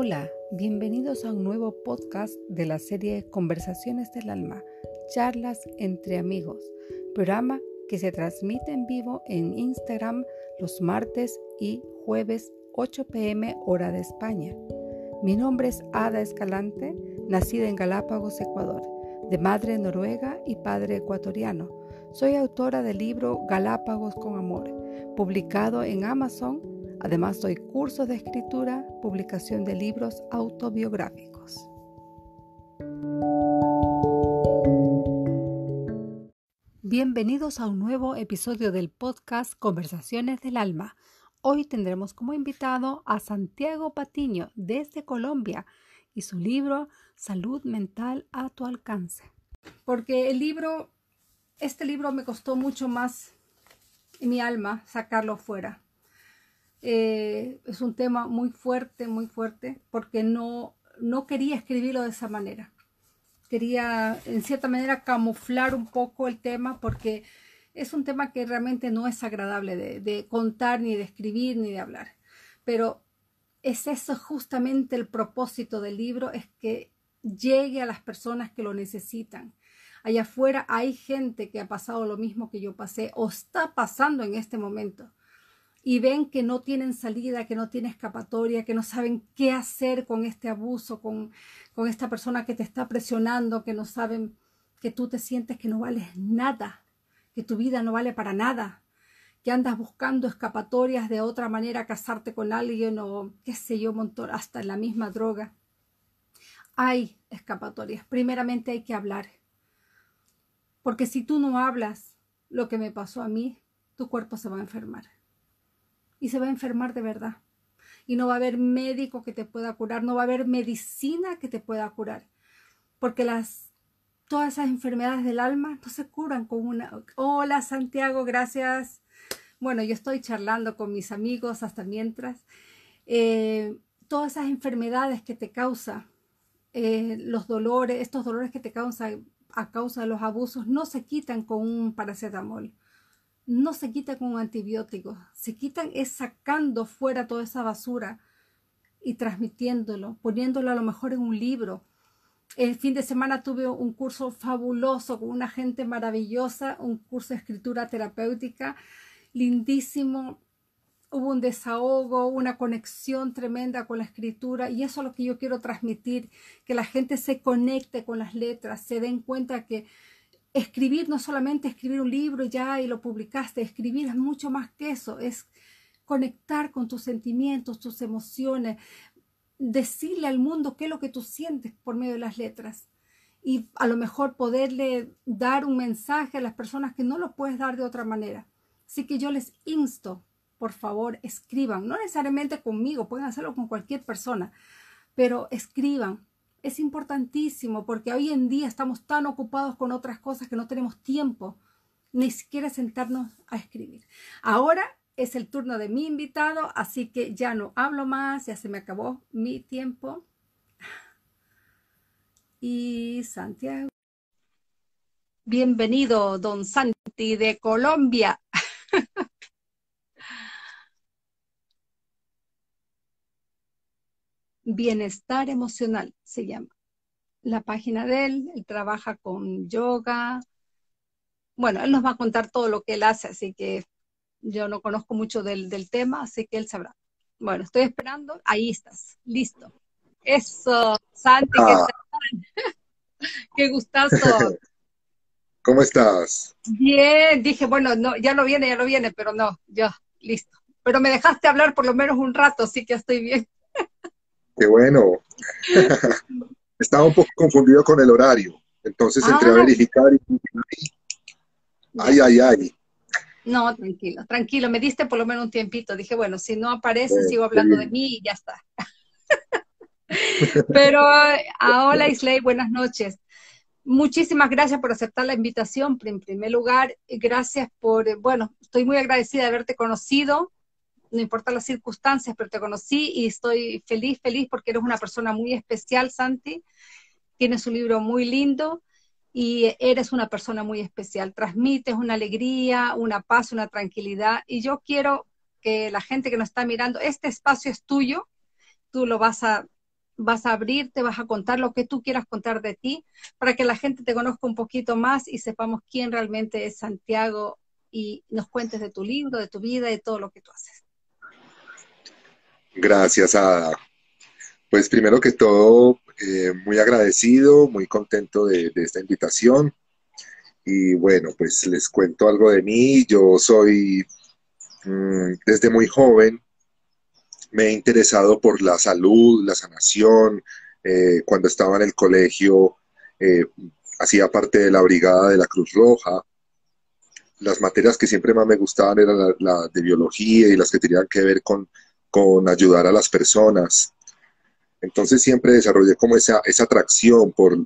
Hola, bienvenidos a un nuevo podcast de la serie Conversaciones del Alma, charlas entre amigos, programa que se transmite en vivo en Instagram los martes y jueves 8 pm hora de España. Mi nombre es Ada Escalante, nacida en Galápagos, Ecuador, de madre noruega y padre ecuatoriano. Soy autora del libro Galápagos con Amor, publicado en Amazon Además, doy cursos de escritura, publicación de libros autobiográficos. Bienvenidos a un nuevo episodio del podcast Conversaciones del Alma. Hoy tendremos como invitado a Santiago Patiño desde Colombia y su libro Salud Mental a tu alcance. Porque el libro, este libro me costó mucho más en mi alma sacarlo fuera eh, es un tema muy fuerte, muy fuerte, porque no, no quería escribirlo de esa manera. Quería, en cierta manera, camuflar un poco el tema porque es un tema que realmente no es agradable de, de contar, ni de escribir, ni de hablar. Pero es eso justamente el propósito del libro, es que llegue a las personas que lo necesitan. Allá afuera hay gente que ha pasado lo mismo que yo pasé o está pasando en este momento y ven que no tienen salida, que no tienen escapatoria, que no saben qué hacer con este abuso, con, con esta persona que te está presionando, que no saben que tú te sientes que no vales nada, que tu vida no vale para nada, que andas buscando escapatorias de otra manera, casarte con alguien o qué sé yo, montón, hasta la misma droga. Hay escapatorias. Primeramente hay que hablar. Porque si tú no hablas lo que me pasó a mí, tu cuerpo se va a enfermar y se va a enfermar de verdad. Y no va a haber médico que te pueda curar, no va a haber medicina que te pueda curar. Porque las, todas esas enfermedades del alma no se curan con una... Hola Santiago, gracias. Bueno, yo estoy charlando con mis amigos hasta mientras. Eh, todas esas enfermedades que te causa, eh, los dolores, estos dolores que te causan a causa de los abusos, no se quitan con un paracetamol no se quita con antibióticos, se quitan es sacando fuera toda esa basura y transmitiéndolo, poniéndolo a lo mejor en un libro. El fin de semana tuve un curso fabuloso con una gente maravillosa, un curso de escritura terapéutica, lindísimo. Hubo un desahogo, una conexión tremenda con la escritura y eso es lo que yo quiero transmitir, que la gente se conecte con las letras, se den cuenta que escribir no solamente escribir un libro ya y lo publicaste, escribir es mucho más que eso, es conectar con tus sentimientos, tus emociones, decirle al mundo qué es lo que tú sientes por medio de las letras y a lo mejor poderle dar un mensaje a las personas que no lo puedes dar de otra manera. Así que yo les insto, por favor, escriban, no necesariamente conmigo, pueden hacerlo con cualquier persona, pero escriban, es importantísimo porque hoy en día estamos tan ocupados con otras cosas que no tenemos tiempo ni siquiera sentarnos a escribir. Ahora es el turno de mi invitado, así que ya no hablo más, ya se me acabó mi tiempo. Y Santiago. Bienvenido, don Santi de Colombia. Bienestar Emocional se llama. La página de él, él trabaja con yoga. Bueno, él nos va a contar todo lo que él hace, así que yo no conozco mucho del, tema, así que él sabrá. Bueno, estoy esperando. Ahí estás, listo. Eso, Santi, ¿qué ah. tal? Qué gustazo. ¿Cómo estás? Bien, dije, bueno, no, ya lo viene, ya lo viene, pero no, ya, listo. Pero me dejaste hablar por lo menos un rato, así que estoy bien. Qué bueno. Estaba un poco confundido con el horario. Entonces entré a ah. verificar y... Ay, ay, ay. No, tranquilo, tranquilo. Me diste por lo menos un tiempito. Dije, bueno, si no aparece, sigo hablando de mí y ya está. Pero a hola Isley, buenas noches. Muchísimas gracias por aceptar la invitación. En primer lugar, gracias por, bueno, estoy muy agradecida de haberte conocido no importa las circunstancias, pero te conocí y estoy feliz, feliz porque eres una persona muy especial, Santi. Tienes un libro muy lindo y eres una persona muy especial. Transmites una alegría, una paz, una tranquilidad. Y yo quiero que la gente que nos está mirando, este espacio es tuyo, tú lo vas a vas a abrirte, vas a contar lo que tú quieras contar de ti, para que la gente te conozca un poquito más y sepamos quién realmente es Santiago y nos cuentes de tu libro, de tu vida, de todo lo que tú haces. Gracias, Ada. Pues primero que todo, eh, muy agradecido, muy contento de, esta invitación. Y bueno, pues les cuento algo de mí. Yo soy, mm, desde muy joven, me he interesado por la salud, la sanación. Eh, cuando estaba en el colegio, eh, hacía parte de la brigada de la Cruz Roja. Las materias que siempre más me gustaban eran las la de biología y las que tenían que ver con, con ayudar a las personas. Entonces siempre desarrollé como esa, esa atracción por,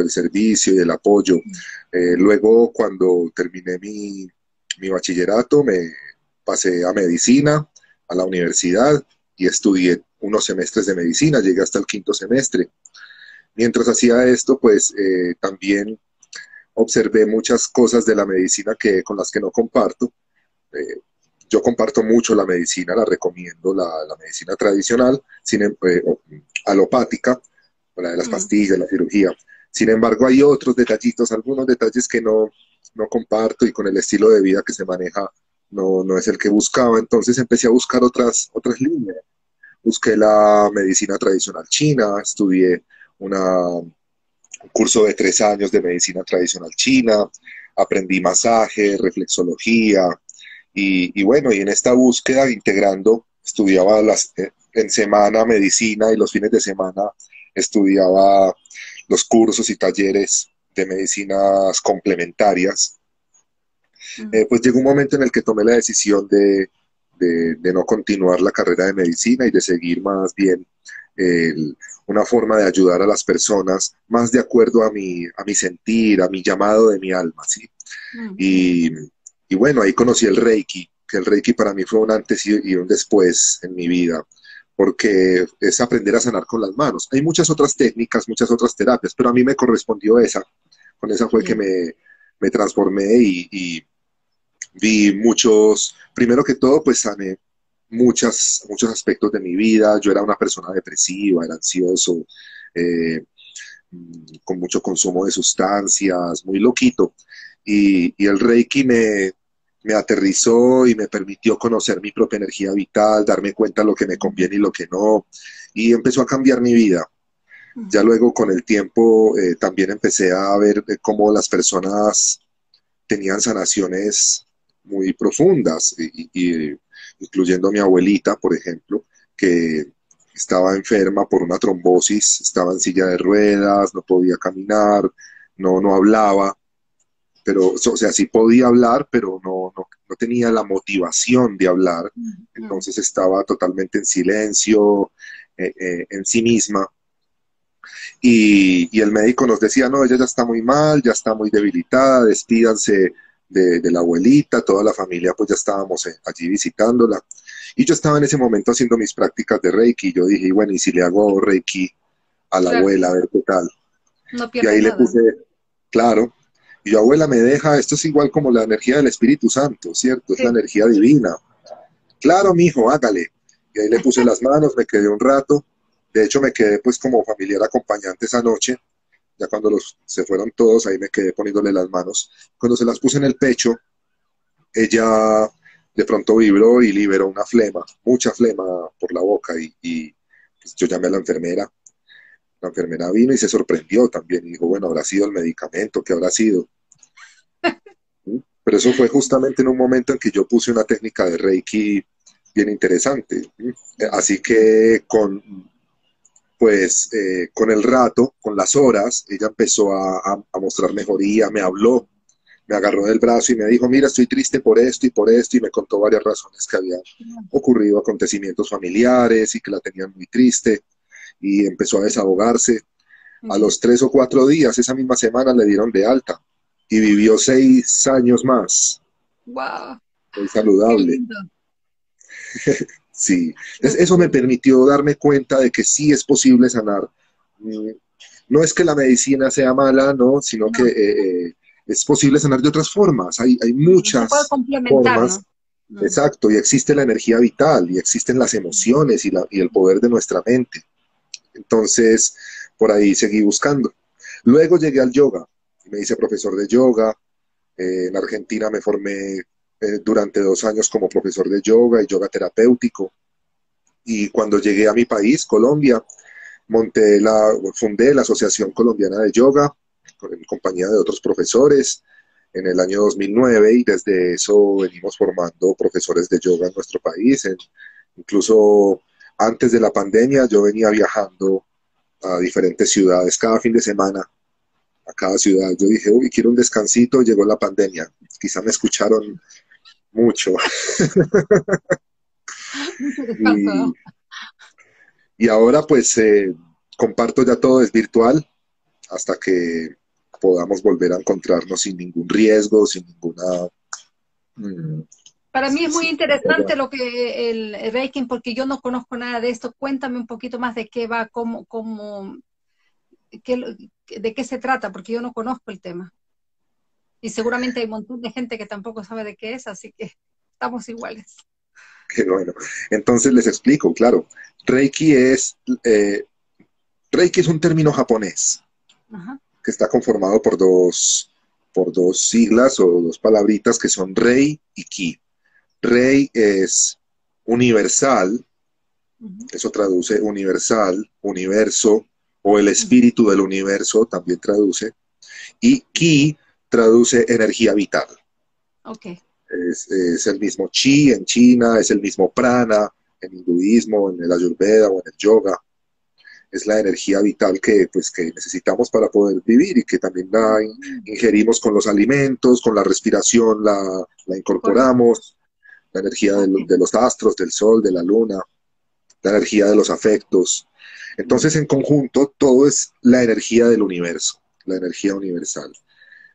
el servicio y el apoyo. Eh, luego, cuando terminé mi, mi bachillerato, me pasé a medicina, a la universidad, y estudié unos semestres de medicina, llegué hasta el quinto semestre. Mientras hacía esto, pues eh, también observé muchas cosas de la medicina que, con las que no comparto. Eh, yo comparto mucho la medicina, la recomiendo, la, medicina tradicional, sin, em, eh, alopática, la de las pastillas, la cirugía. Sin embargo, hay otros detallitos, algunos detalles que no, no comparto y con el estilo de vida que se maneja no, no es el que buscaba. Entonces empecé a buscar otras, otras líneas. Busqué la medicina tradicional china, estudié una, un curso de tres años de medicina tradicional china, aprendí masaje, reflexología, y, bueno, y en esta búsqueda, integrando, estudiaba las, eh, en semana medicina y los fines de semana estudiaba los cursos y talleres de medicinas complementarias. Eh, pues llegó un momento en el que tomé la decisión de, de, no continuar la carrera de medicina y de seguir más bien una forma de ayudar a las personas más de acuerdo a mi, a mi sentir, a mi llamado de mi alma, ¿sí? Y y bueno, ahí conocí el Reiki, que el Reiki para mí fue un antes y un después en mi vida, porque es aprender a sanar con las manos. Hay muchas otras técnicas, muchas otras terapias, pero a mí me correspondió esa. Con esa fue que me, me transformé y, vi muchos, primero que todo, pues sané muchas, muchos aspectos de mi vida. Yo era una persona depresiva, era ansioso, eh, con mucho consumo de sustancias, muy loquito. Y, y el Reiki me, me aterrizó y me permitió conocer mi propia energía vital, darme cuenta de lo que me conviene y lo que no, y empezó a cambiar mi vida. Ya luego con el tiempo eh, también empecé a ver cómo las personas tenían sanaciones muy profundas, y, incluyendo a mi abuelita, por ejemplo, que estaba enferma por una trombosis, estaba en silla de ruedas, no podía caminar, no, no hablaba, pero, o sea, sí podía hablar, pero no, no, no tenía la motivación de hablar, entonces estaba totalmente en silencio, eh, eh, en sí misma. Y, y, el médico nos decía, no, ella ya está muy mal, ya está muy debilitada, despídanse de, de la abuelita, toda la familia pues ya estábamos eh, allí visitándola. Y yo estaba en ese momento haciendo mis prácticas de Reiki, y yo dije, bueno, ¿y si le hago Reiki a la abuela, a ver qué tal? y ahí le puse, claro, y yo, abuela, me deja, esto es igual como la energía del Espíritu Santo, ¿cierto? Es la energía divina. Claro, mi hijo, hágale. Y ahí le puse las manos, me quedé un rato. De hecho, me quedé pues como familiar acompañante esa noche. Ya cuando los, se fueron todos, ahí me quedé poniéndole las manos. Cuando se las puse en el pecho, ella de pronto vibró y liberó una flema, mucha flema por la boca. Y, y pues, yo llamé a la enfermera la enfermera vino y se sorprendió también y dijo, bueno, habrá sido el medicamento, ¿qué habrá sido? Pero eso fue justamente en un momento en que yo puse una técnica de Reiki bien interesante. Así que con, pues, eh, con el rato, con las horas, ella empezó a, mostrar mejoría, me habló, me agarró del brazo y me dijo, mira, estoy triste por esto y por esto, y me contó varias razones que habían ocurrido, acontecimientos familiares y que la tenían muy triste y empezó a desahogarse. A los tres o cuatro días, esa misma semana, le dieron de alta y vivió seis años más. ¡Wow! Muy saludable. sí, eso me permitió darme cuenta de que sí es posible sanar. Mm, no es que la medicina sea mala, no, sino que eh, eh, es posible sanar de otras formas. Hay, hay muchas formas. Mm. Exacto, y existe la energía vital, y existen las emociones y, la, y el poder de nuestra mente. Entonces, por ahí seguí buscando. Luego llegué al yoga, me hice profesor de yoga. Eh, en Argentina me formé eh, durante dos años como profesor de yoga y yoga terapéutico. Y cuando llegué a mi país, Colombia, monté la, fundé la Asociación Colombiana de Yoga en compañía de otros profesores en el año 2009 y desde eso venimos formando profesores de yoga en nuestro país. incluso antes de la pandemia yo venía viajando a diferentes ciudades cada fin de semana, a cada ciudad. Yo dije, uy, quiero un descansito, llegó la pandemia. Quizá me escucharon mucho. y, ahora pues eh, comparto ya todo, es virtual, hasta que podamos volver a encontrarnos sin ningún riesgo, sin ninguna... Mm, Para mí es muy interesante lo que el, Reiki, porque yo no conozco nada de esto. Cuéntame un poquito más de qué va, cómo, cómo, de qué se trata, porque yo no conozco el tema. Y seguramente hay un montón de gente que tampoco sabe de qué es, así que estamos iguales. Qué bueno. Entonces les explico, claro. Reiki es, eh, Reiki es un término japonés. Ajá que está conformado por dos, por dos siglas o dos palabritas que son rey y ki. Rey es universal, eso traduce universal, universo, o el espíritu del universo también traduce, y ki traduce energía vital. Okay. Es, es, el mismo chi en China, es el mismo prana en hinduismo, en el ayurveda o en el yoga es la energía vital que, pues, que necesitamos para poder vivir y que también la ingerimos con los alimentos, con la respiración, la, incorporamos, la energía de, los astros, del sol, de la luna, la energía de los afectos. Entonces, en conjunto, todo es la energía del universo, la energía universal.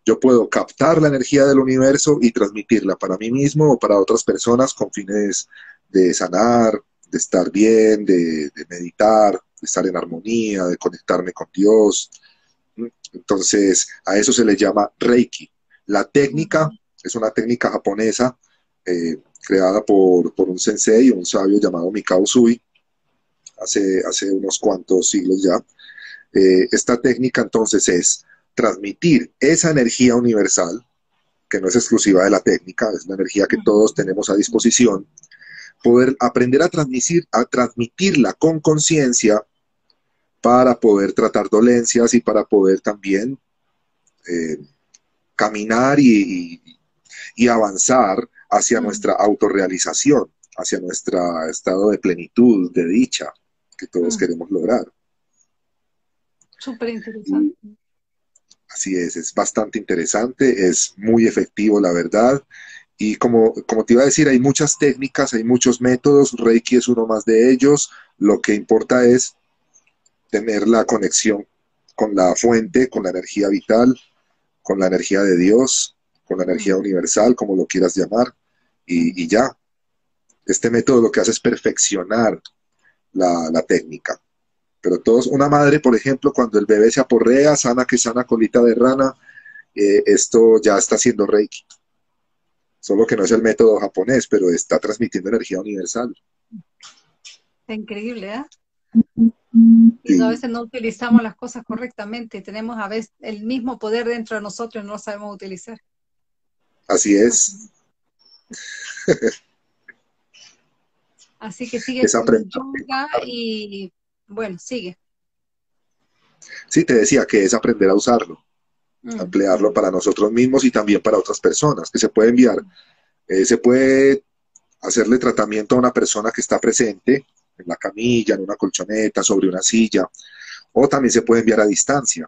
Yo puedo captar la energía del universo y transmitirla para mí mismo o para otras personas con fines de sanar, de estar bien, de meditar, de estar en armonía, de conectarme con Dios. Entonces, a eso se le llama Reiki. La técnica es una técnica japonesa eh, creada por, un sensei, un sabio llamado Mikao Usui, hace, hace unos cuantos siglos ya. Eh, esta técnica entonces es transmitir esa energía universal, que no es exclusiva de la técnica, es la energía que todos tenemos a disposición, poder aprender a, transmitir, a transmitirla con conciencia para poder tratar dolencias y para poder también eh, caminar y, avanzar hacia nuestra autorrealización, hacia nuestro estado de plenitud, de dicha que todos queremos lograr. Súper interesante. Así es, es bastante interesante, es muy efectivo, la verdad. Y como, como te iba a decir, hay muchas técnicas, hay muchos métodos, Reiki es uno más de ellos. Lo que importa es tener la conexión con la fuente, con la energía vital, con la energía de Dios, con la energía universal, como lo quieras llamar, y, ya. Este método lo que hace es perfeccionar la, técnica. Pero todos, una madre, por ejemplo, cuando el bebé se aporrea, sana que sana colita de rana, eh, esto ya está haciendo Reiki solo que no es el método japonés, pero está transmitiendo energía universal. Increíble, ¿eh? Y a veces no utilizamos las cosas correctamente y tenemos a veces el mismo poder dentro de nosotros y no lo sabemos utilizar. Así es. Así que sigue yoga y bueno, sigue. Sí, te decía que es aprender a usarlo. Mm. emplearlo para nosotros mismos y también para otras personas, que se puede enviar. Eh, se puede hacerle tratamiento a una persona que está presente en la camilla, en una colchoneta, sobre una silla, o también se puede enviar a distancia.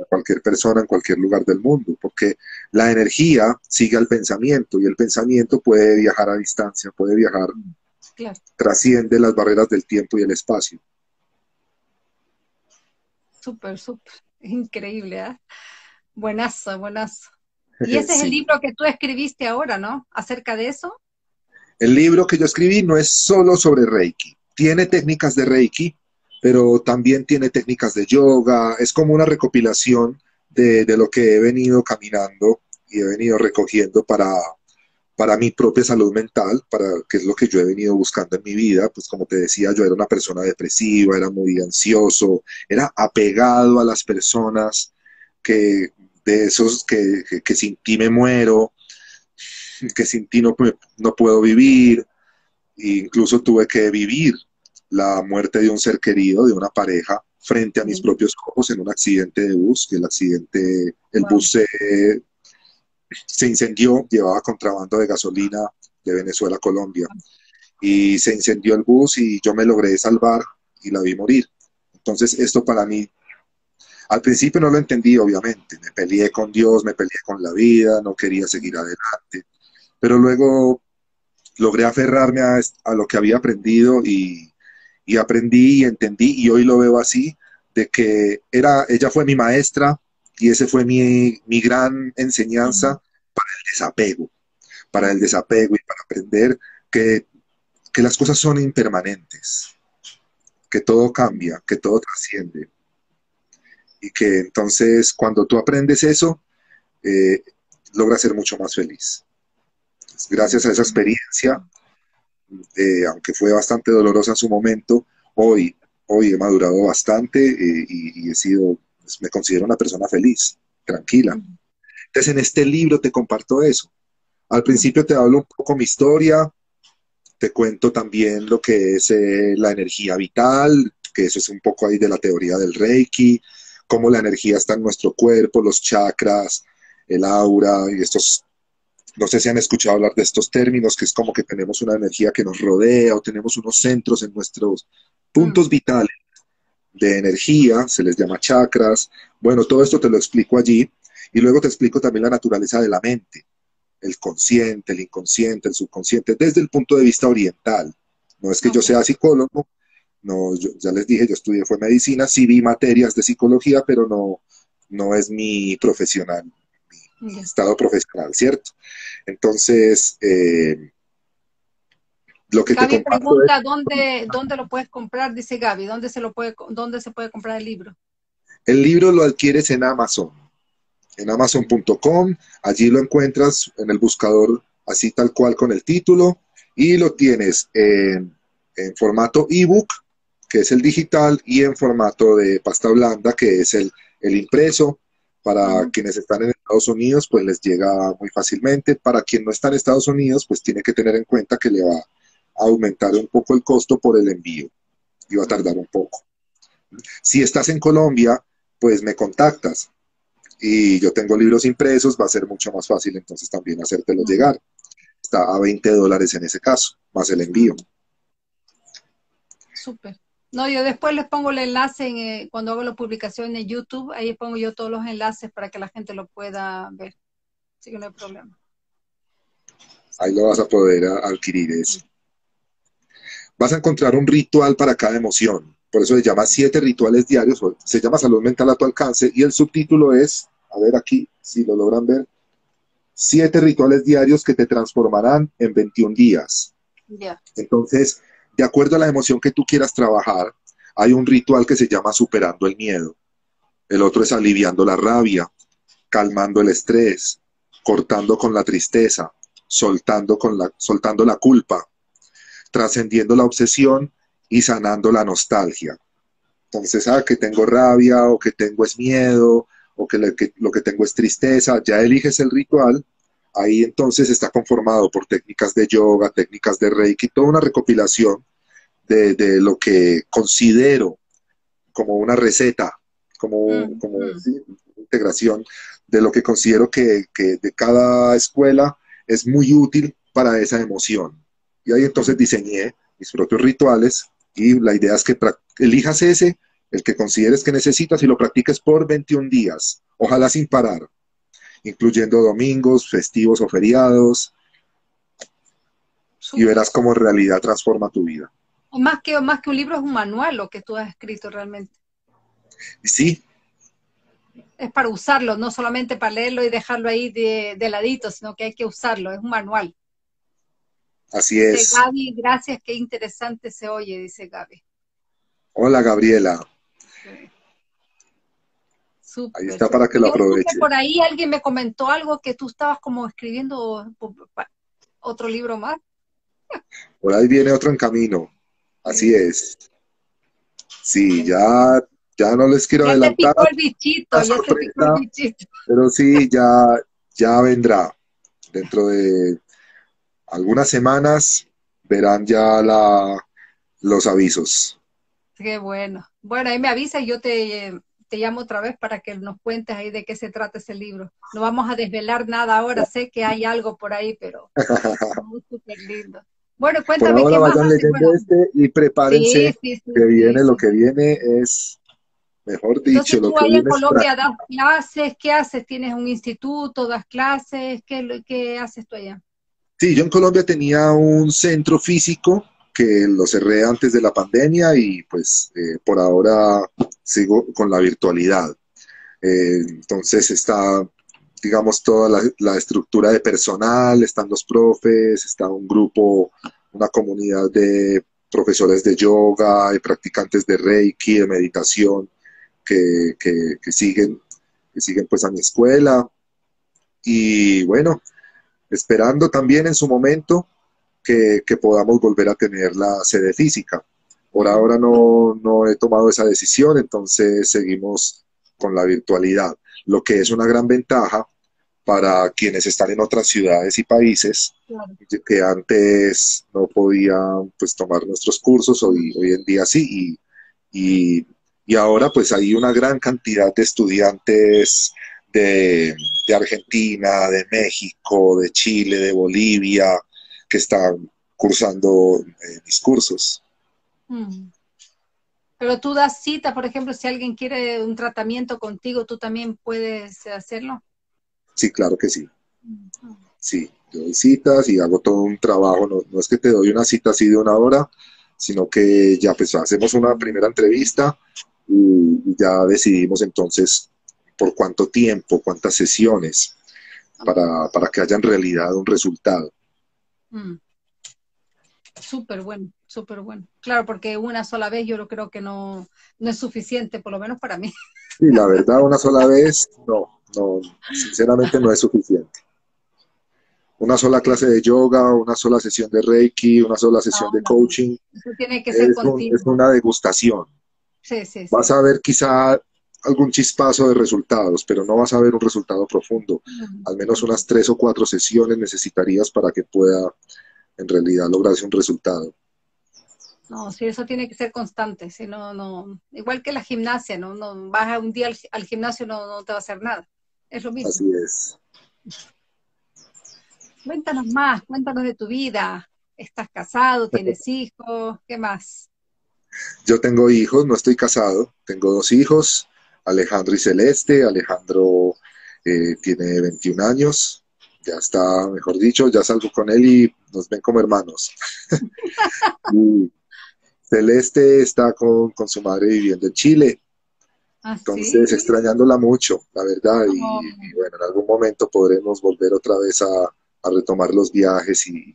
A cualquier persona en cualquier lugar del mundo, porque la energía sigue al pensamiento y el pensamiento puede viajar a distancia, puede viajar, trasciende las barreras del tiempo y el espacio. Súper, súper. Increíble, ¿eh? Buenazo, buenazo. Y ese es el libro que tú escribiste ahora, ¿no? Acerca de eso. El libro que yo escribí no es solo sobre Reiki. Tiene técnicas de Reiki, pero también tiene técnicas de yoga. Es como una recopilación de, lo que he venido caminando y he venido recogiendo para, para mi propia salud mental, para que es lo que yo he venido buscando en mi vida, pues como te decía, yo era una persona depresiva, era muy ansioso, era apegado a las personas que de esos que, que, sin ti me muero, que sin ti no, no puedo vivir, e incluso tuve que vivir la muerte de un ser querido, de una pareja, frente a mis propios ojos en un accidente de bus, que el accidente, el bus se se incendió, llevaba contrabando de gasolina de Venezuela a Colombia. Y se incendió el bus y yo me logré salvar y la vi morir. Entonces, esto para mí, al principio no lo entendí, obviamente. Me peleé con Dios, me peleé con la vida, no quería seguir adelante. Pero luego logré aferrarme a, lo que había aprendido y, y aprendí y entendí y hoy lo veo así, de que era, ella fue mi maestra, y ese fue mi, gran enseñanza para el desapego, para el desapego y para aprender que, las cosas son impermanentes, que todo cambia, que todo trasciende. Y que entonces cuando tú aprendes eso, eh, logras ser mucho más feliz. Gracias a esa experiencia, eh, aunque fue bastante dolorosa en su momento, hoy, hoy he madurado bastante eh, y, he sido pues, me considero una persona feliz, tranquila. Entonces, en este libro te comparto eso. Al principio te hablo un poco mi historia, te cuento también lo que es eh, la energía vital, que eso es un poco ahí de la teoría del Reiki, cómo la energía está en nuestro cuerpo, los chakras, el aura y estos no sé si han escuchado hablar de estos términos, que es como que tenemos una energía que nos rodea o tenemos unos centros en nuestros puntos vitales de energía, se les llama chakras. Bueno, todo esto te lo explico allí y luego te explico también la naturaleza de la mente, el consciente, el inconsciente, el subconsciente, desde el punto de vista oriental. No es que yo sea psicólogo, no, ya les dije, yo estudié fue medicina, sí vi materias de psicología, pero no, no es mi profesional, estado profesional, ¿cierto? Entonces, eh, lo que Gaby pregunta dónde, dónde lo puedes comprar, dice Gaby, ¿dónde se, lo puede, ¿dónde se puede comprar el libro? El libro lo adquieres en Amazon, en amazon.com, allí lo encuentras en el buscador así tal cual con el título y lo tienes en, formato ebook, que es el digital, y en formato de pasta blanda, que es el, impreso. Para quienes están en Estados Unidos, pues les llega muy fácilmente. Para quien no está en Estados Unidos, pues tiene que tener en cuenta que le va aumentar un poco el costo por el envío y va a tardar un poco. Si estás en Colombia, pues me contactas y yo tengo libros impresos, va a ser mucho más fácil entonces también hacértelo llegar. Está a 20 dólares en ese caso, más el envío. Súper. No, yo después les pongo el enlace eh, cuando hago la publicación en YouTube, ahí pongo yo todos los enlaces para que la gente lo pueda ver. Así que no hay problema. Ahí lo vas a poder adquirir eso vas a encontrar un ritual para cada emoción. Por eso se llama siete rituales diarios, se llama salud mental a tu alcance y el subtítulo es, a ver aquí, si lo logran ver, siete rituales diarios que te transformarán en 21 días. Entonces, de acuerdo a la emoción que tú quieras trabajar, hay un ritual que se llama superando el miedo. El otro es aliviando la rabia, calmando el estrés, cortando con la tristeza, soltando, con la, soltando la culpa, trascendiendo la obsesión y sanando la nostalgia. Entonces, ah, que tengo rabia o que tengo es miedo o que, lo que tengo es tristeza, ya eliges el ritual, ahí entonces está conformado por técnicas de yoga, técnicas de reiki, toda una recopilación de, lo que considero como una receta, como, mm, como mm. integración de lo que considero que, que de cada escuela es muy útil para esa emoción. Y ahí entonces diseñé mis propios rituales y la idea es que elijas ese, el que consideres que necesitas y lo practiques por 21 días, ojalá sin parar, incluyendo domingos, festivos o feriados, y verás cómo en realidad transforma tu vida. Más que, más que un libro es un manual lo que tú has escrito realmente. Sí. Es para usarlo, no solamente para leerlo y dejarlo ahí de, de ladito, sino que hay que usarlo, es un manual. Así es. Gaby, gracias, qué interesante se oye, dice Gaby. Hola, Gabriela. Ahí está para que lo aproveche. Por ahí alguien me comentó algo que tú estabas como escribiendo otro libro más. Por ahí viene otro en camino. Así es. Sí, ya, ya no les quiero adelantar. el bichito, ya se picó el bichito. Pero sí, ya, ya vendrá. Dentro de algunas semanas verán ya la, los avisos. Qué bueno. Bueno, ahí me avisa y yo te, te llamo otra vez para que nos cuentes ahí de qué se trata ese libro. No vamos a desvelar nada ahora, sé que hay algo por ahí, pero súper lindo. Bueno, cuéntame por ahora vayan leyendo este y prepárense que viene, lo que viene es, mejor dicho, lo que ahí en Colombia das clases, ¿qué haces? ¿Tienes un instituto, das clases? ¿Qué, ¿Qué haces tú allá? Sí, yo en Colombia tenía un centro físico que lo cerré antes de la pandemia y pues eh, por ahora sigo con la virtualidad. Eh, entonces está, digamos, toda la, estructura de personal, están los profes, está un grupo, una comunidad de profesores de yoga y practicantes de Reiki, de meditación, que, que siguen, que siguen pues a mi escuela. Y bueno, esperando también en su momento que, podamos volver a tener la sede física. Por ahora no, no he tomado esa decisión, entonces seguimos con la virtualidad, lo que es una gran ventaja para quienes están en otras ciudades y países que antes no podían pues tomar nuestros cursos, hoy, hoy en día sí, y, y, ahora pues hay una gran cantidad de estudiantes de, de Argentina, de México, de Chile, de Bolivia, que están cursando eh, mis cursos. Mm. Pero tú das cita, por ejemplo, si alguien quiere un tratamiento contigo, ¿tú también puedes hacerlo? Sí, claro que sí. Sí, yo doy citas y hago todo un trabajo. No, es que te doy una cita así de una hora, sino que ya pues hacemos una primera entrevista y ya decidimos entonces por cuánto tiempo, cuántas sesiones, para, para que haya en realidad un resultado. Mm. Súper bueno, súper bueno. Claro, porque una sola vez yo creo que no, no es suficiente, por lo menos para mí. Sí, la verdad, una sola vez, no, no, sinceramente no es suficiente. Una sola clase de yoga, una sola sesión de Reiki, una sola sesión de coaching. Eso tiene que ser es, es una degustación. Sí, sí, Vas a ver quizá algún chispazo de resultados, pero no vas a ver un resultado profundo. Al menos unas tres o cuatro sesiones necesitarías para que pueda en realidad lograrse un resultado. No, sí, eso tiene que ser constante, si no, no, igual que la gimnasia, ¿no? no vas a un día al, gimnasio no, no te va a hacer nada, es lo mismo. Así es. Cuéntanos más, cuéntanos de tu vida. ¿Estás casado? ¿Tienes hijos? ¿Qué más? Yo tengo hijos, no estoy casado, tengo dos hijos, Alejandro y Celeste. Alejandro eh, tiene 21 años, ya está, mejor dicho, ya salgo con él y nos ven como hermanos. y Celeste está con, su madre viviendo en Chile. ¿Ah, Entonces, extrañándola mucho, la verdad, y, oh. bueno, en algún momento podremos volver otra vez a, retomar los viajes y,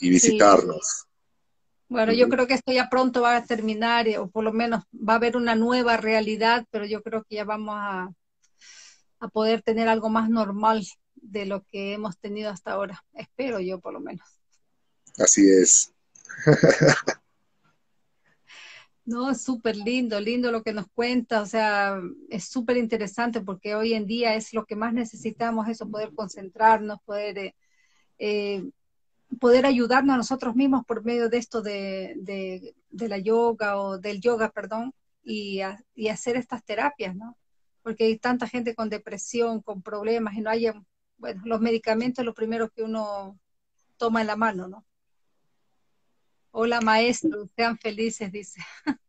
visitarnos. Bueno, yo creo que esto ya pronto va a terminar, o por lo menos va a haber una nueva realidad, pero yo creo que ya vamos a, a poder tener algo más normal de lo que hemos tenido hasta ahora. Espero yo, por lo menos. Así es. No, es súper lindo, lindo lo que nos cuenta, o sea, es súper interesante porque hoy en día es lo que más necesitamos, eso, poder concentrarnos, poder eh, eh, poder ayudarnos a nosotros mismos por medio de esto de, de, la yoga o del yoga, perdón, y, y, hacer estas terapias, ¿no? Porque hay tanta gente con depresión, con problemas y no hay, bueno, los medicamentos lo primero que uno toma en la mano, ¿no? Hola maestro, sean felices, dice.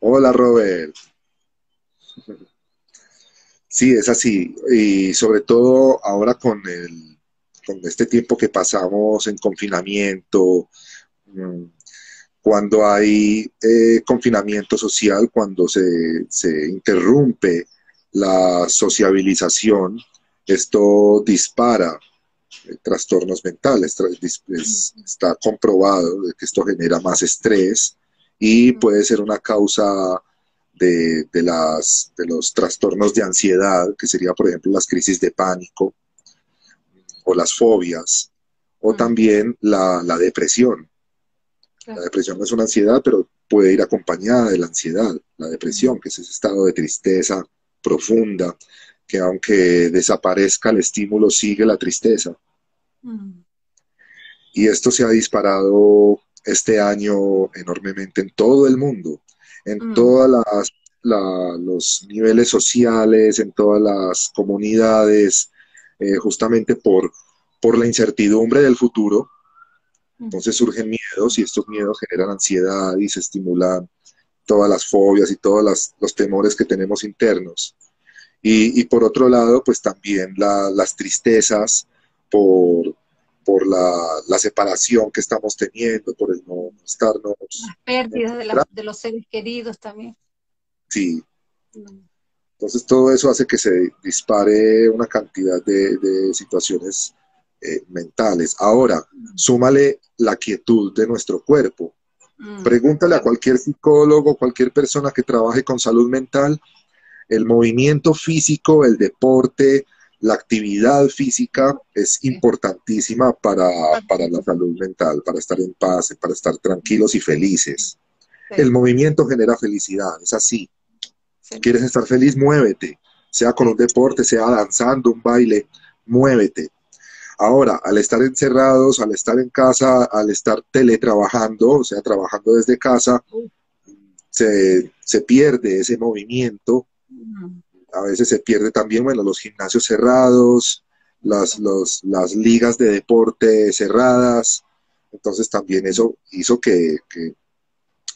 Hola Robert. Sí, es así. Y sobre todo ahora con el con este tiempo que pasamos en confinamiento, mm, cuando hay eh, confinamiento social, cuando se, interrumpe la sociabilización, esto dispara eh, trastornos mentales. está comprobado que esto genera más estrés y puede ser una causa de, las, de los trastornos de ansiedad, que sería, por ejemplo, las crisis de pánico, o las fobias, o Mm. también la, la depresión. Claro. La depresión no es una ansiedad, pero puede ir acompañada de la ansiedad, la depresión, que es ese estado de tristeza profunda, que aunque desaparezca el estímulo, sigue la tristeza. Mm. Y esto se ha disparado este año enormemente en todo el mundo, en Mm. todas las la- los niveles sociales, en todas las comunidades, eh, justamente por, por la incertidumbre del futuro. Entonces surgen miedos y estos miedos generan ansiedad y se estimulan todas las fobias y todos los temores que tenemos internos. Y, y por otro lado, pues también la- las tristezas por, por la, la separación que estamos teniendo, por el no estarnos, Las pérdidas de, la- de los seres queridos también. sí. Mm. Entonces todo eso hace que se dispare una cantidad de, de situaciones eh, mentales. Ahora, súmale la quietud de nuestro cuerpo. Mm. Pregúntale a cualquier psicólogo, cualquier persona que trabaje con salud mental, el movimiento físico, el deporte, la actividad física es importantísima para, para la salud mental, para estar en paz, para estar tranquilos y felices. El movimiento genera felicidad, es así. ¿Quieres estar feliz? Muévete, sea con un deporte, sea danzando, un baile, muévete. Ahora, al estar encerrados, al estar en casa, al estar teletrabajando, o sea, trabajando desde casa, se, se pierde ese movimiento. A veces se pierde también, bueno, los gimnasios cerrados, las, los- las ligas de deporte cerradas. Entonces también eso hizo que, que,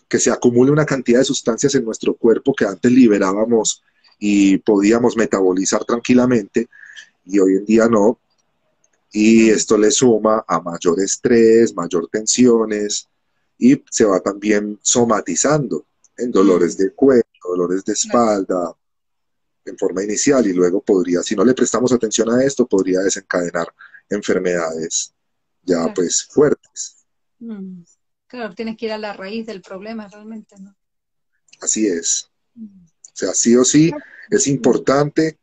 que se acumule una cantidad de sustancias en nuestro cuerpo que antes liberábamos y podíamos metabolizar tranquilamente y hoy en día no. Y esto le suma a mayor estrés, mayor tensiones y se va también somatizando en dolores de cuello, dolores de espalda, en forma inicial y luego podría, si no le prestamos atención a esto, podría desencadenar enfermedades ya pues fuertes. Mm. Claro, tienes que ir a la raíz del problema realmente, ¿no? Así es. Mm. O sea, sí o sí es importante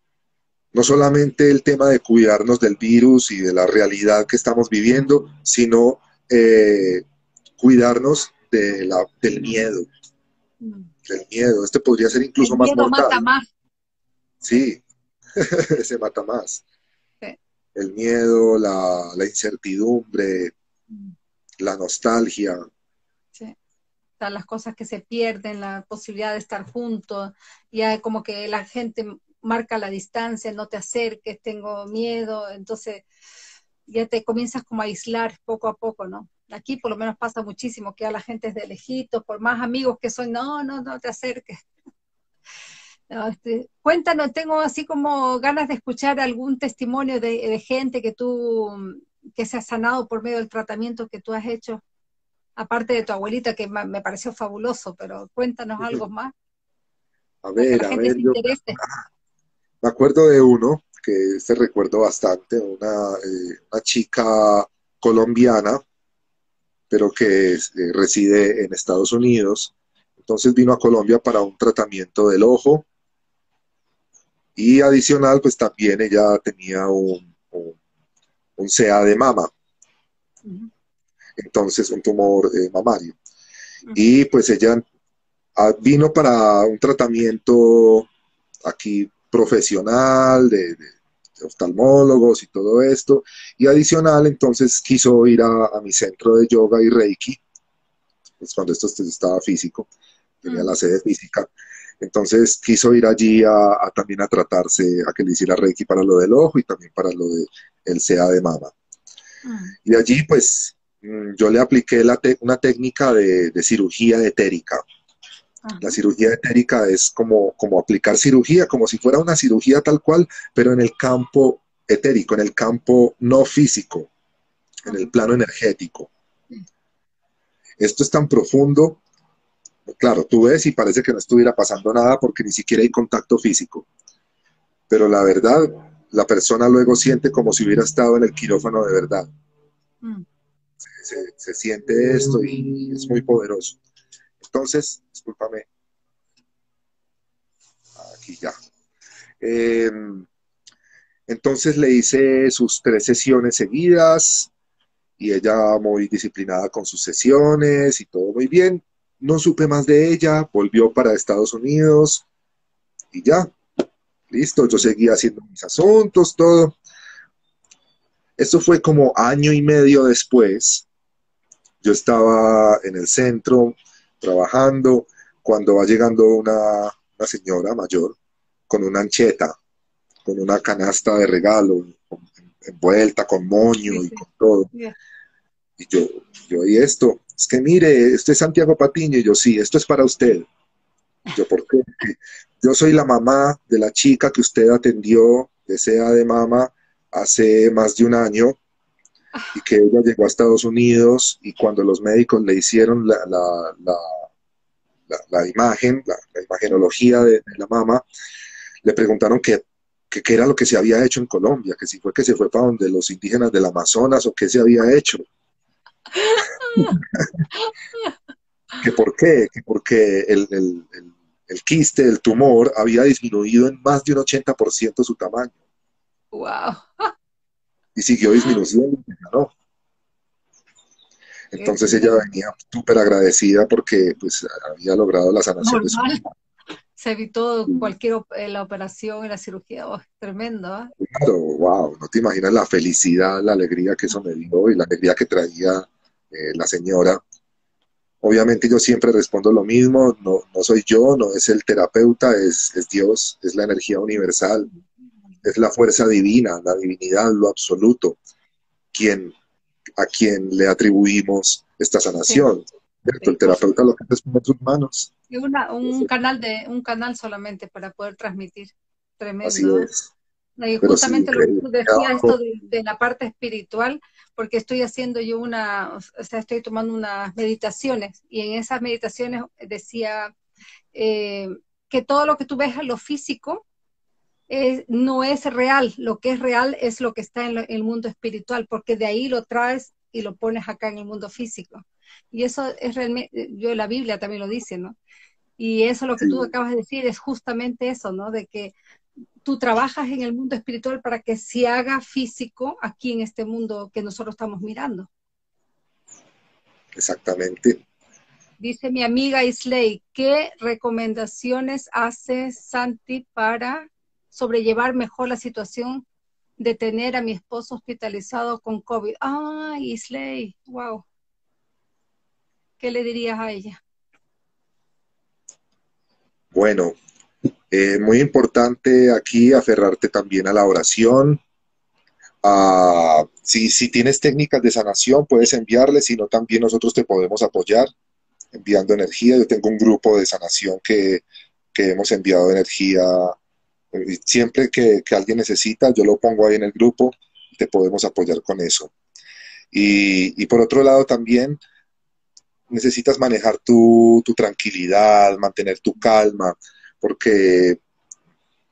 no solamente el tema de cuidarnos del virus y de la realidad que estamos viviendo, sino eh, cuidarnos de la, del miedo, Mm. del miedo. Este podría ser incluso El más miedo mortal. mata más. Sí, se mata más. Sí. El miedo, la, la incertidumbre, Mm. la nostalgia. Las cosas que se pierden, la posibilidad de estar juntos, ya como que la gente marca la distancia, no te acerques, tengo miedo, entonces ya te comienzas como a aislar poco a poco, ¿no? Aquí por lo menos pasa muchísimo que a la gente es de lejitos, por más amigos que son, no, no, no te acerques. Este, cuéntanos, tengo así como ganas de escuchar algún testimonio de, de gente que tú, que se ha sanado por medio del tratamiento que tú has hecho aparte de tu abuelita, que me pareció fabuloso, pero cuéntanos algo más, A ver, a ver, yo interese. me acuerdo de uno, que este recuerdo bastante, una, eh, una chica colombiana, pero que eh, reside en Estados Unidos. Entonces vino a Colombia para un tratamiento del ojo. Y adicional, pues también ella tenía un, un, un CA de mama, entonces un tumor eh, mamario. Y pues ella ah, vino para un tratamiento aquí profesional de, de- de oftalmólogos y todo esto. Y adicional, entonces quiso ir a, a mi centro de yoga y reiki, pues cuando esto estaba físico, tenía la sede física. Entonces quiso ir allí a, a también a tratarse, a que le hiciera reiki para lo del ojo y también para lo del el CA de mama. mm, Y de allí, pues, yo le apliqué la una técnica de, de cirugía etérica. ajá, La cirugía etérica es como, como aplicar cirugía, como si fuera una cirugía tal cual, pero en el campo etérico, en el campo no físico, en el plano energético. Esto es tan profundo, claro, tú ves y parece que no estuviera pasando nada porque ni siquiera hay contacto físico, pero la verdad, la persona luego siente como si hubiera estado en el quirófano de verdad. Mm, Se, siente esto y es muy poderoso. Entonces, discúlpame, aquí ya. Eh, Entonces le hice sus tres sesiones seguidas y ella muy disciplinada con sus sesiones y todo muy bien. No supe más de ella, volvió para Estados Unidos y ya, listo, yo seguía haciendo mis asuntos, todo. Esto fue como año y medio después. Yo estaba en el centro trabajando cuando va llegando una, señora mayor con una ancheta, con una canasta de regalo envuelta con moño y con todo. Y yo, yo, ¿y esto? Es que mire, esto es Santiago Patiño. Y yo, sí, esto es para usted. yo, ¿por qué? Yo soy la mamá de la chica que usted atendió de SEA de mama hace más de un año y que ella llegó a Estados Unidos y cuando los médicos le hicieron la, la, la, imagen, la, imagenología de, la mama, le preguntaron qué, qué era lo que se había hecho en Colombia, que si fue que se fue para donde los indígenas del Amazonas o qué se había hecho. que por qué, que porque el, el, el, quiste, el tumor, había disminuido en más de un 80% su tamaño. ¡Wow! Y siguió disminuyendo, ¿no? Entonces ella venía súper agradecida porque pues había logrado la sanación de su Se evitó cualquier eh, la operación y la cirugía, oh, tremendo. ¿ah? Claro, wow, no te imaginas la felicidad, la alegría que eso me dio y la alegría que traía eh, la señora. Obviamente yo siempre respondo lo mismo, no, no soy yo, no es el terapeuta, es, es Dios, es la energía universal, es la fuerza divina, la divinidad, lo absoluto, quien a quien le atribuimos esta sanación. El terapeuta lo que poner sus manos. Y un canal de un canal solamente para poder transmitir. Tremendo. ¿eh? Y justamente lo que tú decías, esto de, la parte espiritual, porque estoy haciendo yo una, o sea, estoy tomando unas meditaciones y en esas meditaciones decía eh, que todo lo que tú ves en lo físico no es real, lo que es real es lo que está en, el mundo espiritual, porque de ahí lo traes y lo pones acá en el mundo físico. Y eso es realmente, yo la Biblia también lo dice, ¿no? Y eso lo que tú acabas de decir es justamente eso, ¿no? De que tú trabajas en el mundo espiritual para que se haga físico aquí en este mundo que nosotros estamos mirando. Exactamente. Dice mi amiga Isley, ¿qué recomendaciones hace Santi para sobrellevar mejor la situación de tener a mi esposo hospitalizado con COVID. Ay, Isley, wow. ¿Qué le dirías a ella? Bueno, eh, muy importante aquí aferrarte también a la oración. si, si tienes técnicas de sanación, puedes enviarle, si no, también nosotros te podemos apoyar enviando energía. Yo tengo un grupo de sanación que, que hemos enviado energía siempre que, alguien necesita, yo lo pongo ahí en el grupo y te podemos apoyar con eso. Y, por otro lado también necesitas manejar tu, tranquilidad, mantener tu calma, porque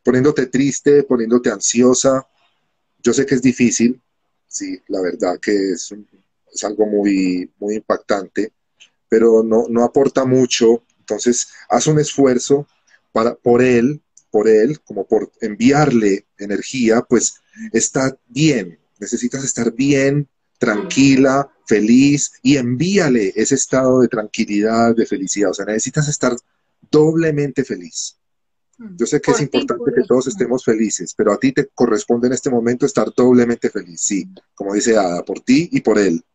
poniéndote triste, poniéndote ansiosa, yo sé que es difícil, sí, la verdad que es, es algo muy, muy impactante, pero no, no aporta mucho, entonces haz un esfuerzo para, por él, por él, como por enviarle energía, pues está bien, necesitas estar bien, tranquila, feliz y envíale ese estado de tranquilidad, de felicidad. O sea, necesitas estar doblemente feliz. Mm. Yo sé que es importante que todos estemos felices, pero a ti te corresponde en este momento estar doblemente feliz, sí, como dice Ada, por ti y por él,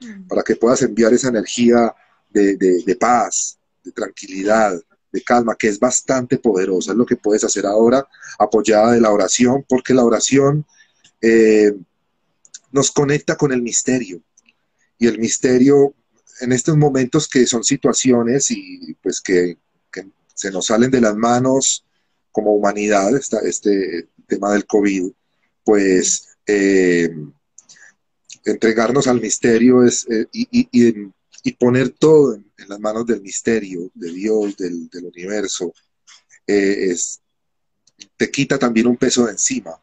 mm. para que puedas enviar esa energía de, de paz, de tranquilidad, calma, que es bastante poderosa, es lo que puedes hacer ahora, apoyada de la oración, porque la oración eh, nos conecta con el misterio. Y el misterio, en estos momentos que son situaciones y pues que, se nos salen de las manos como humanidad, este tema del COVID, pues eh, entregarnos al misterio es, eh, y, y poner todo en, las manos del misterio, de Dios, del, universo, eh, es, te quita también un peso de encima.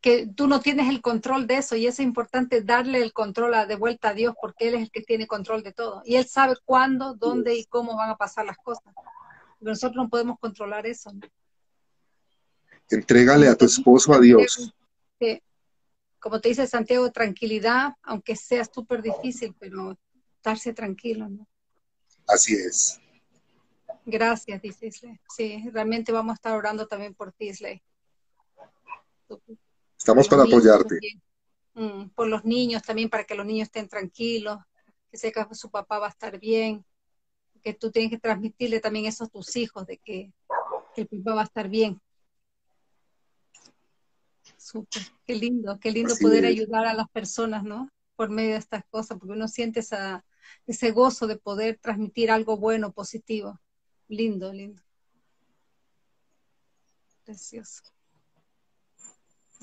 Que tú no tienes el control de eso y es importante darle el control a, de vuelta a Dios porque Él es el que tiene control de todo. Y Él sabe cuándo, dónde y cómo van a pasar las cosas. Pero nosotros no podemos controlar eso. Entrégale a tu esposo a Dios. Como te dice Santiago, tranquilidad, aunque sea súper difícil, pero estarse tranquilo, ¿no? Así es. Gracias, dice Isley. Sí, realmente vamos a estar orando también por ti, Isley. Estamos para apoyarte. Mm, por los niños también, para que los niños estén tranquilos, que sepa que su papá va a estar bien, que tú tienes que transmitirle también eso a tus hijos, de que, el papá va a estar bien. Súper, qué lindo, qué lindo poder ayudar a las personas, ¿no? Por medio de estas cosas, porque uno siente esa, ese gozo de poder transmitir algo bueno, positivo. Lindo, lindo. Precioso.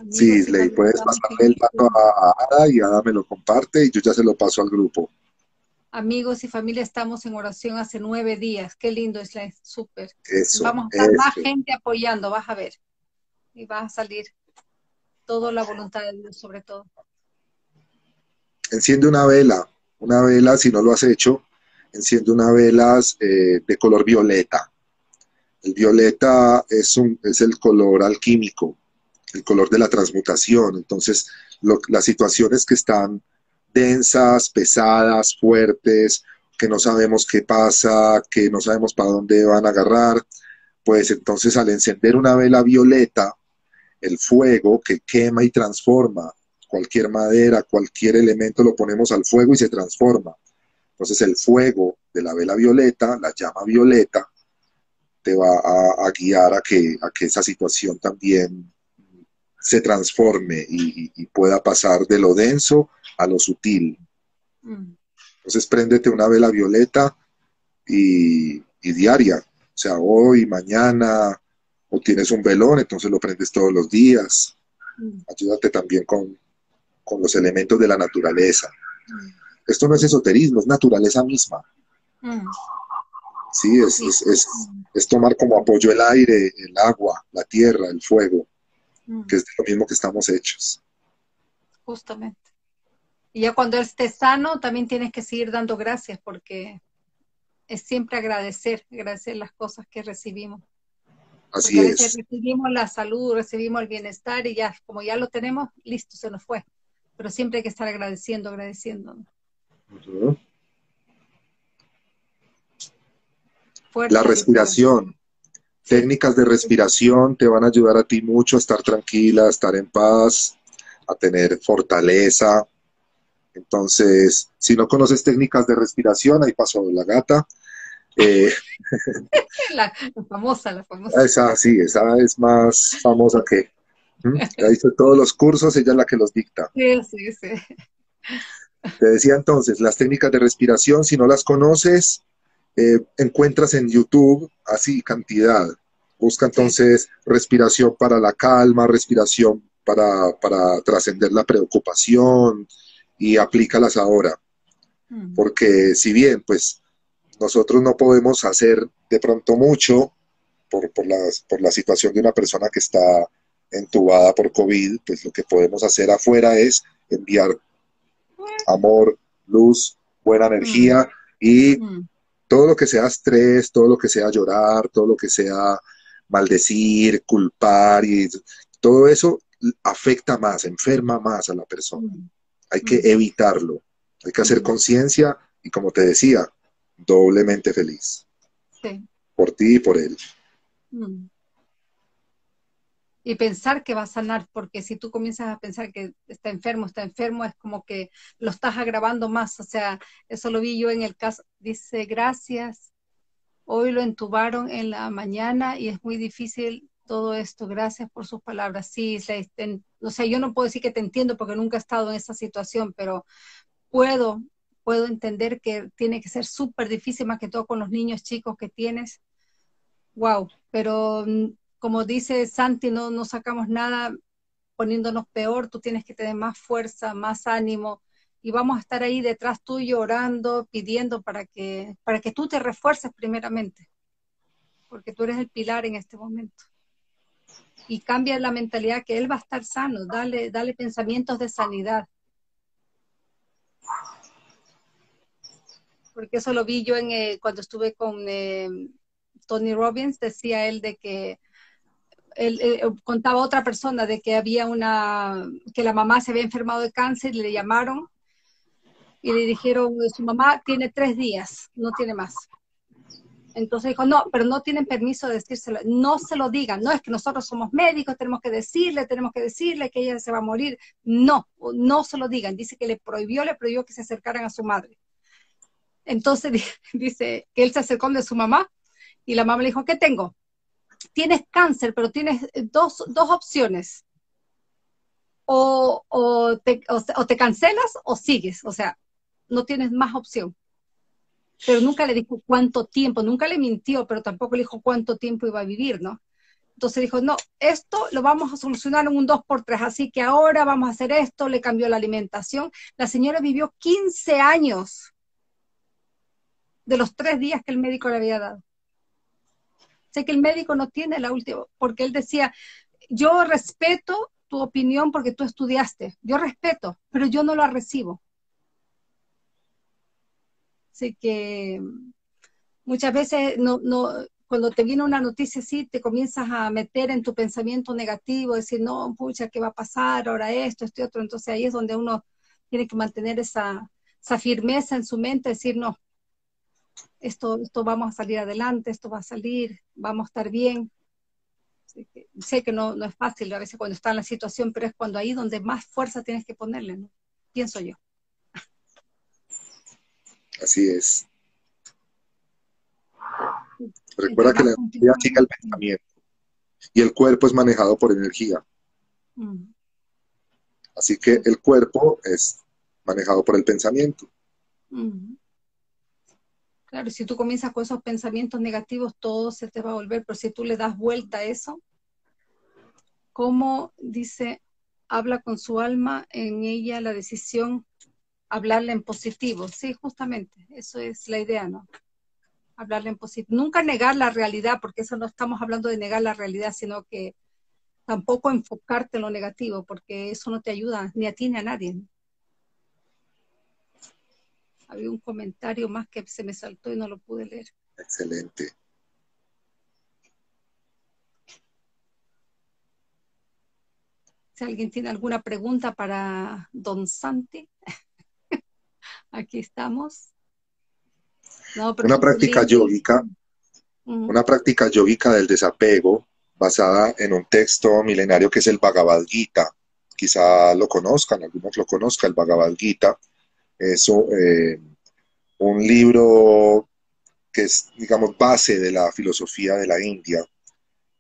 sí, le puedes pasarle el dato a Ada y Ada me lo comparte y yo ya se lo paso al grupo. Amigos y familia, estamos en oración hace nueve días. Qué lindo es la súper. Vamos a estar más gente apoyando, vas a ver. Y va a salir toda la voluntad de Dios sobre todo. Enciende una vela, una vela, si no lo has hecho, enciende una vela eh, de color violeta. El violeta es, un, es el color alquímico, el color de la transmutación. Entonces, las situaciones que están densas, pesadas, fuertes, que no sabemos qué pasa, que no sabemos para dónde van a agarrar, pues entonces al encender una vela violeta, el fuego que quema y transforma cualquier madera, cualquier elemento lo ponemos al fuego y se transforma. Entonces el fuego de la vela violeta, la llama violeta, te va a, guiar a que, a que esa situación también se transforme y, pueda pasar de lo denso a lo sutil. Mm. Entonces préndete una vela violeta y, diaria. O sea, hoy, mañana, o tienes un velón, entonces lo prendes todos los días. Mm. Ayúdate también con, los elementos de la naturaleza. Mm. Esto no es esoterismo, es naturaleza misma. Sí, es, es, es, tomar como apoyo el aire, el agua, la tierra, el fuego, que es lo mismo que estamos hechos. Justamente. Y ya cuando él esté sano, también tienes que seguir dando gracias, porque es siempre agradecer, agradecer las cosas que recibimos. Así veces recibimos la salud, recibimos el bienestar y ya, como ya lo tenemos, listo, se nos fue. Pero siempre hay que estar agradeciendo, agradeciendo. la respiración. Técnicas de respiración te van a ayudar a ti mucho a estar tranquila, a estar en paz, a tener fortaleza. Entonces, si no conoces técnicas de respiración, ahí pasó la gata. Eh, la, famosa, la famosa. Esa, sí, esa es más famosa que. Ya hizo todos los cursos, ella es la que los dicta. Sí, sí, sí. Te decía entonces, las técnicas de respiración, si no las conoces, eh, encuentras en YouTube así cantidad. Busca entonces respiración para la calma, respiración para, para trascender la preocupación y aplícalas ahora. Mm. Porque si bien, pues, nosotros no podemos hacer de pronto mucho por, por, por la situación de una persona que está entubada por COVID, pues lo que podemos hacer afuera es enviar amor, luz, buena energía mm. y mm. todo lo que sea estrés, todo lo que sea llorar, todo lo que sea maldecir, culpar y todo eso afecta más, enferma más a la persona. Mm. Hay que evitarlo, hay que hacer conciencia y como te decía, doblemente feliz. Por ti y por él y pensar que va a sanar, porque si tú comienzas a pensar que está enfermo, está enfermo, es como que lo estás agravando más. O sea, eso lo vi yo en el caso. Dice, gracias, hoy lo entubaron en la mañana y es muy difícil todo esto. Gracias por sus palabras. Sí, o sea, yo no puedo decir que te entiendo porque nunca he estado en esa situación, pero puedo, puedo entender que tiene que ser súper difícil, más que todo con los niños chicos que tienes. Wow, pero como dice Santi, no, no sacamos nada poniéndonos peor, tú tienes que tener más fuerza, más ánimo, y vamos a estar ahí detrás tuyo orando, pidiendo para que, para que tú te refuerces primeramente, porque tú eres el pilar en este momento. Y cambia la mentalidad que él va a estar sano, dale, dale pensamientos de sanidad. Porque eso lo vi yo en, eh, cuando estuve con eh, Tony Robbins, decía él de que él, eh, contaba otra persona de que había una, que la mamá se había enfermado de cáncer, le llamaron y le dijeron, su mamá tiene tres días, no tiene más. Entonces dijo, no, pero no tienen permiso de decírselo, no se lo digan, no es que nosotros somos médicos, tenemos que decirle, tenemos que decirle que ella se va a morir, no, no se lo digan, dice que le prohibió, le prohibió que se acercaran a su madre. Entonces dice que él se acercó de su mamá y la mamá le dijo, ¿qué tengo? Tienes cáncer, pero tienes dos, dos opciones. O, o, te, o te cancelas o sigues, o sea, no tienes más opción pero nunca le dijo cuánto tiempo, nunca le mintió, pero tampoco le dijo cuánto tiempo iba a vivir, ¿no? Entonces dijo, no, esto lo vamos a solucionar en un 2 por 3 así que ahora vamos a hacer esto, le cambió la alimentación. La señora vivió 15 años de los tres días que el médico le había dado. Sé que el médico no tiene la última, porque él decía, yo respeto tu opinión porque tú estudiaste, yo respeto, pero yo no la recibo. Así que muchas veces no, no, cuando te viene una noticia así, te comienzas a meter en tu pensamiento negativo, decir, no, pucha, ¿qué va a pasar? Ahora esto, y otro. Entonces ahí es donde uno tiene que mantener esa, esa firmeza en su mente, decir, no, esto, esto vamos a salir adelante, esto va a salir, vamos a estar bien. sé que no, no es fácil a veces cuando está en la situación, pero es cuando ahí donde más fuerza tienes que ponerle, ¿no? Pienso yo. Así es. Recuerda que la energía sigue el pensamiento y el cuerpo es manejado por energía. Mm. Así que el cuerpo es manejado por el pensamiento. Mm. Claro, si tú comienzas con esos pensamientos negativos, todo se te va a volver, pero si tú le das vuelta a eso, ¿cómo dice, habla con su alma en ella la decisión hablarle en positivo, sí, justamente, eso es la idea, ¿no? Hablarle en positivo. Nunca negar la realidad, porque eso no estamos hablando de negar la realidad, sino que tampoco enfocarte en lo negativo, porque eso no te ayuda ni a a nadie. Había un comentario más que se me saltó y no lo pude leer. Excelente. Si alguien tiene alguna pregunta para Don Santi. aquí estamos. una práctica yógica, una práctica yógica del desapego basada en un texto milenario que es el Bhagavad Gita. Quizá lo conozcan, algunos lo conozcan, el Bhagavad Gita. Es eh, un libro que es, digamos, base de la filosofía de la India.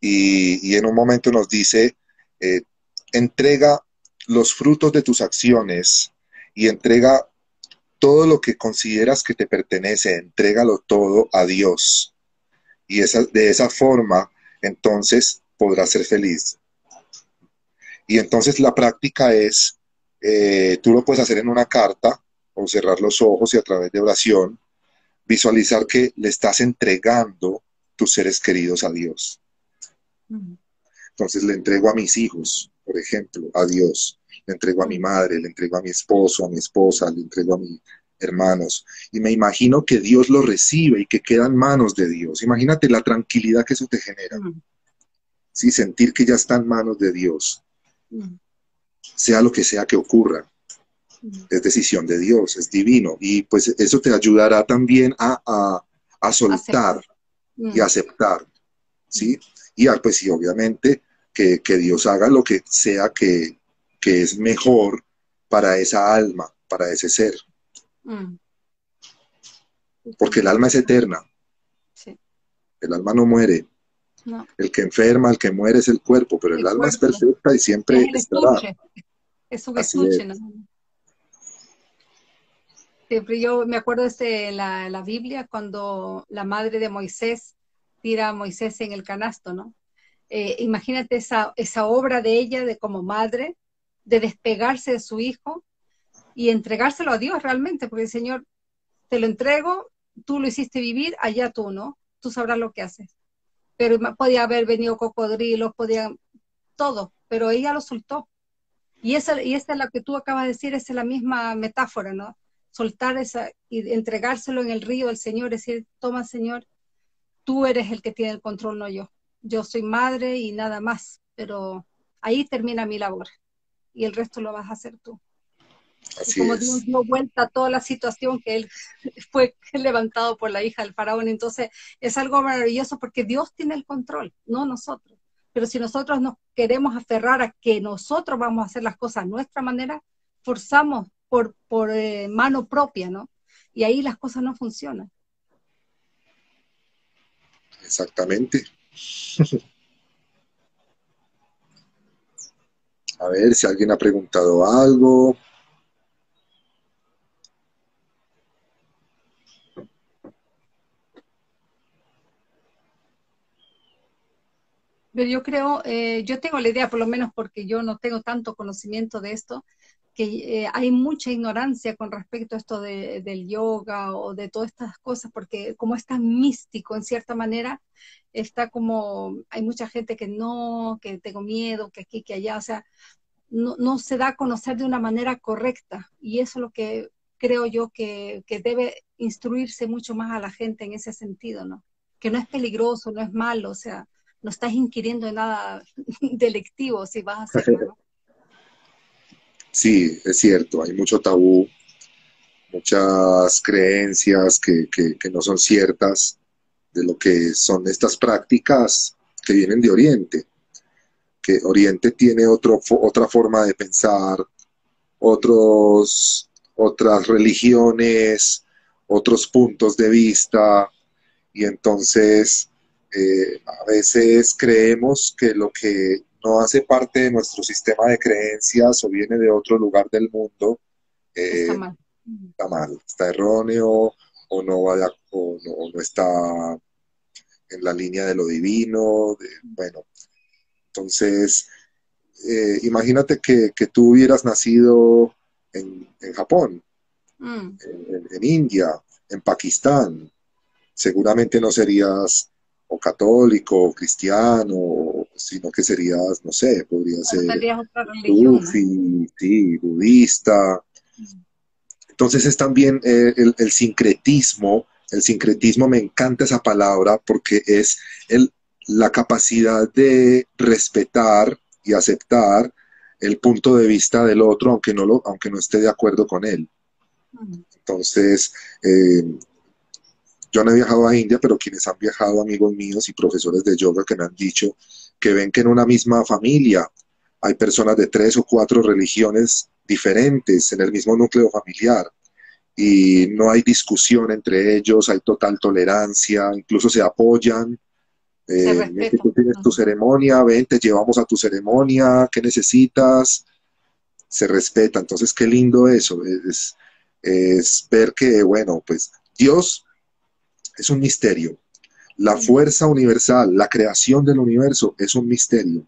Y, en un momento nos dice, eh, entrega los frutos de tus acciones y entrega todo lo que consideras que te pertenece, entrégalo todo a Dios. Y esa, de esa forma, entonces podrás ser feliz. Y entonces la práctica es, eh, tú lo puedes hacer en una carta o cerrar los ojos y a través de oración, visualizar que le estás entregando tus seres queridos a Dios. Entonces le entrego a mis hijos, por ejemplo, a Dios le entrego a mi madre, le entrego a mi esposo, a mi esposa, le entrego a mis hermanos. Y me imagino que Dios lo recibe y que queda en manos de Dios. Imagínate la tranquilidad que eso te genera. Sí, sentir que ya está en manos de Dios. Sea lo que sea que ocurra. Es decisión de Dios, es divino. Y pues eso te ayudará también a, soltar y aceptar. ¿Sí? Y pues sí, obviamente que, que Dios haga lo que sea que, que es mejor para esa alma, para ese ser. Mm. Porque el alma es eterna. El alma no muere. El que enferma, el que muere es el cuerpo, pero el, alma es perfecta y siempre estará. Es un estuche, Siempre yo me acuerdo de este, la, Biblia cuando la madre de Moisés tira a Moisés en el canasto, ¿no? Eh, imagínate esa, esa obra de ella de como madre, de despegarse de su hijo y entregárselo a Dios realmente, porque el Señor te lo entrego, tú lo hiciste vivir, allá tú, ¿no? Tú sabrás lo que haces. Pero podía haber venido cocodrilos, podía todo, pero ella lo soltó. Y esa, y esta es la que tú acabas de decir, esa es la misma metáfora, ¿no? Soltar esa y entregárselo en el río al Señor, decir, toma Señor, tú eres el que tiene el control, no yo. yo soy madre y nada más, pero ahí termina mi labor y el resto lo vas a hacer tú. Así como Dios dio vuelta a toda la situación que él fue levantado por la hija del faraón, entonces es algo maravilloso porque Dios tiene el control, no nosotros. Pero si nosotros nos queremos aferrar a que nosotros vamos a hacer las cosas a nuestra manera, forzamos por, por eh, mano propia, ¿no? Y ahí las cosas no funcionan. Exactamente. A ver si alguien ha preguntado algo. Pero yo creo, eh, yo tengo la idea, por lo menos porque yo no tengo tanto conocimiento de esto, que eh, hay mucha ignorancia con respecto a esto del yoga o de todas estas cosas, porque como es tan místico en cierta manera, está como, hay mucha gente que no, que tengo miedo, que aquí, que allá, o sea, no, no se da a conocer de una manera correcta. Y eso es lo que creo yo que, que debe instruirse mucho más a la gente en ese sentido, ¿no? Que no es peligroso, no es malo, o sea, no estás inquiriendo en nada delictivo si vas a hacerlo, Sí, es cierto, hay mucho tabú, muchas creencias que, que, no son ciertas de lo que son estas prácticas que vienen de Oriente, que Oriente tiene otro, otra forma de pensar, otros, otras religiones, otros puntos de vista, y entonces eh, a veces creemos que lo que no hace parte de nuestro sistema de creencias o viene de otro lugar del mundo, eh, está, mal. está mal, está erróneo o no, va o no, está en la línea de lo divino. bueno, entonces, eh, imagínate que, tú hubieras nacido en, Japón, mm. en India, en Pakistán, seguramente no serías o católico, o cristiano, sino que serías, no sé, podría ser sí, budista. Entonces es también eh, el, sincretismo, el sincretismo me encanta esa palabra porque es el, la capacidad de respetar y aceptar el punto de vista del otro, aunque no, lo, aunque no esté de acuerdo con él. Entonces, eh, yo no he viajado a India, pero quienes han viajado, amigos míos y profesores de yoga que me han dicho que ven que en una misma familia hay personas de tres o cuatro religiones diferentes en el mismo núcleo familiar y no hay discusión entre ellos, hay total tolerancia, incluso se apoyan. Eh, tú tienes tu ceremonia, ven, te llevamos a tu ceremonia, ¿qué necesitas? Se respeta. Entonces, qué lindo eso, es, es ver que, bueno, pues Dios es un misterio. La fuerza universal, la creación del universo es un misterio.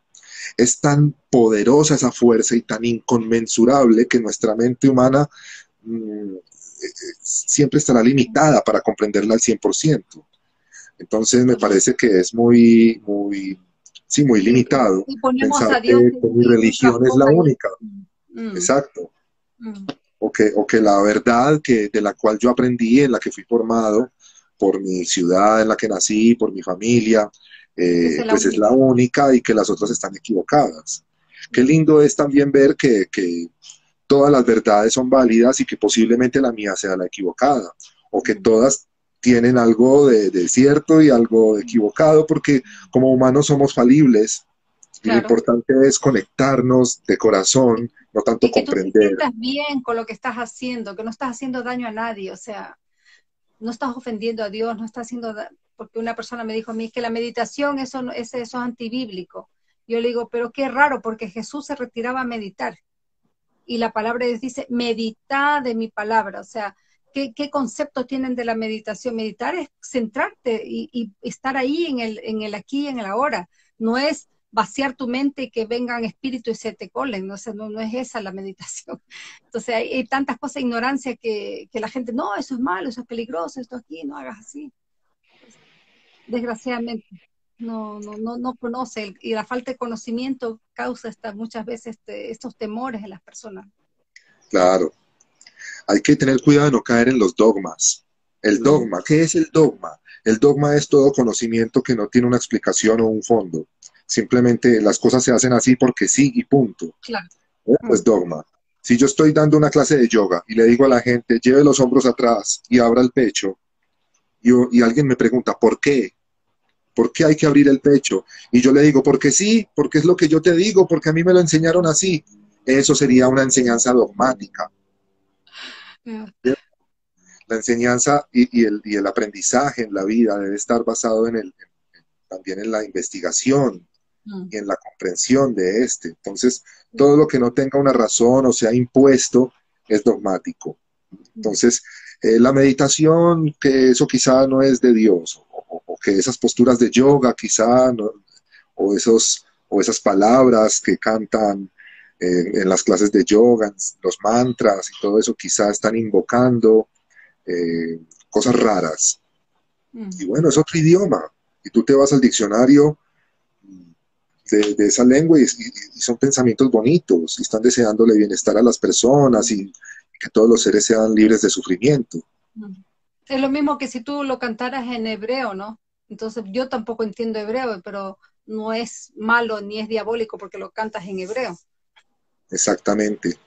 Es tan poderosa esa fuerza y tan inconmensurable que nuestra mente humana mm, eh, siempre estará limitada para comprenderla al 100%. Entonces me parece que es muy, muy, sí, muy limitado pensar que, mi religión es la única. Mm. Exacto. Mm. O, que, o que la verdad que, de la cual yo aprendí, en la que fui formado, por mi ciudad en la que nací, por mi familia, eh, pues es la única y que las otras están equivocadas. Qué lindo es también ver que, todas las verdades son válidas y que posiblemente la mía sea la equivocada, o que todas tienen algo de, cierto y algo de equivocado, porque como humanos somos falibles. Y lo importante es conectarnos de corazón, no tanto y que comprender. Tú te bien con lo que estás haciendo, que no estás haciendo daño a nadie, o sea, no estás ofendiendo a Dios, no estás haciendo, porque una persona me dijo a mí que la meditación eso, es, eso es antibíblico. Yo le digo, pero qué raro, porque Jesús se retiraba a meditar. Y la palabra dice, medita de mi palabra. O sea, ¿qué, concepto tienen de la meditación? Meditar es centrarte y, y, estar ahí en el, en el aquí y en el ahora. No es vaciar tu mente y que vengan espíritus y se te colen, no, no, no es esa la meditación. Entonces hay, tantas cosas, ignorancia, que, que, la gente, no, eso es malo, eso es peligroso, esto aquí, no hagas así. Desgraciadamente, no, no, no, no conoce y la falta de conocimiento causa esta, muchas veces este, estos temores en las personas. Claro, hay que tener cuidado de no caer en los dogmas. El dogma, ¿qué es el dogma? El dogma es todo conocimiento que no tiene una explicación o un fondo. Simplemente las cosas se hacen así porque sí y punto. Claro. Es dogma. Si yo estoy dando una clase de yoga y le digo a la gente, lleve los hombros atrás y abra el pecho, y, y alguien me pregunta, ¿por qué? ¿Por qué hay que abrir el pecho? Y yo le digo, porque sí, porque es lo que yo te digo, porque a mí me lo enseñaron así. Eso sería una enseñanza dogmática. La enseñanza y, el, aprendizaje en la vida debe estar basado en el, también en la investigación mm. y en la comprensión de este. Entonces, todo lo que no tenga una razón o sea impuesto es dogmático. Entonces, eh, la meditación, que eso quizá no es de Dios, que esas posturas de yoga quizá, o, esos, o esas palabras que cantan eh, en las clases de yoga, los mantras y todo eso, quizá están invocando eh, cosas raras. Mm. Y bueno, es otro idioma. Y tú te vas al diccionario de, esa lengua y, son pensamientos bonitos y están deseándole bienestar a las personas y, que todos los seres sean libres de sufrimiento. Es lo mismo que si tú lo cantaras en hebreo, ¿no? Entonces yo tampoco entiendo hebreo, pero no es malo ni es diabólico porque lo cantas en hebreo. Exactamente.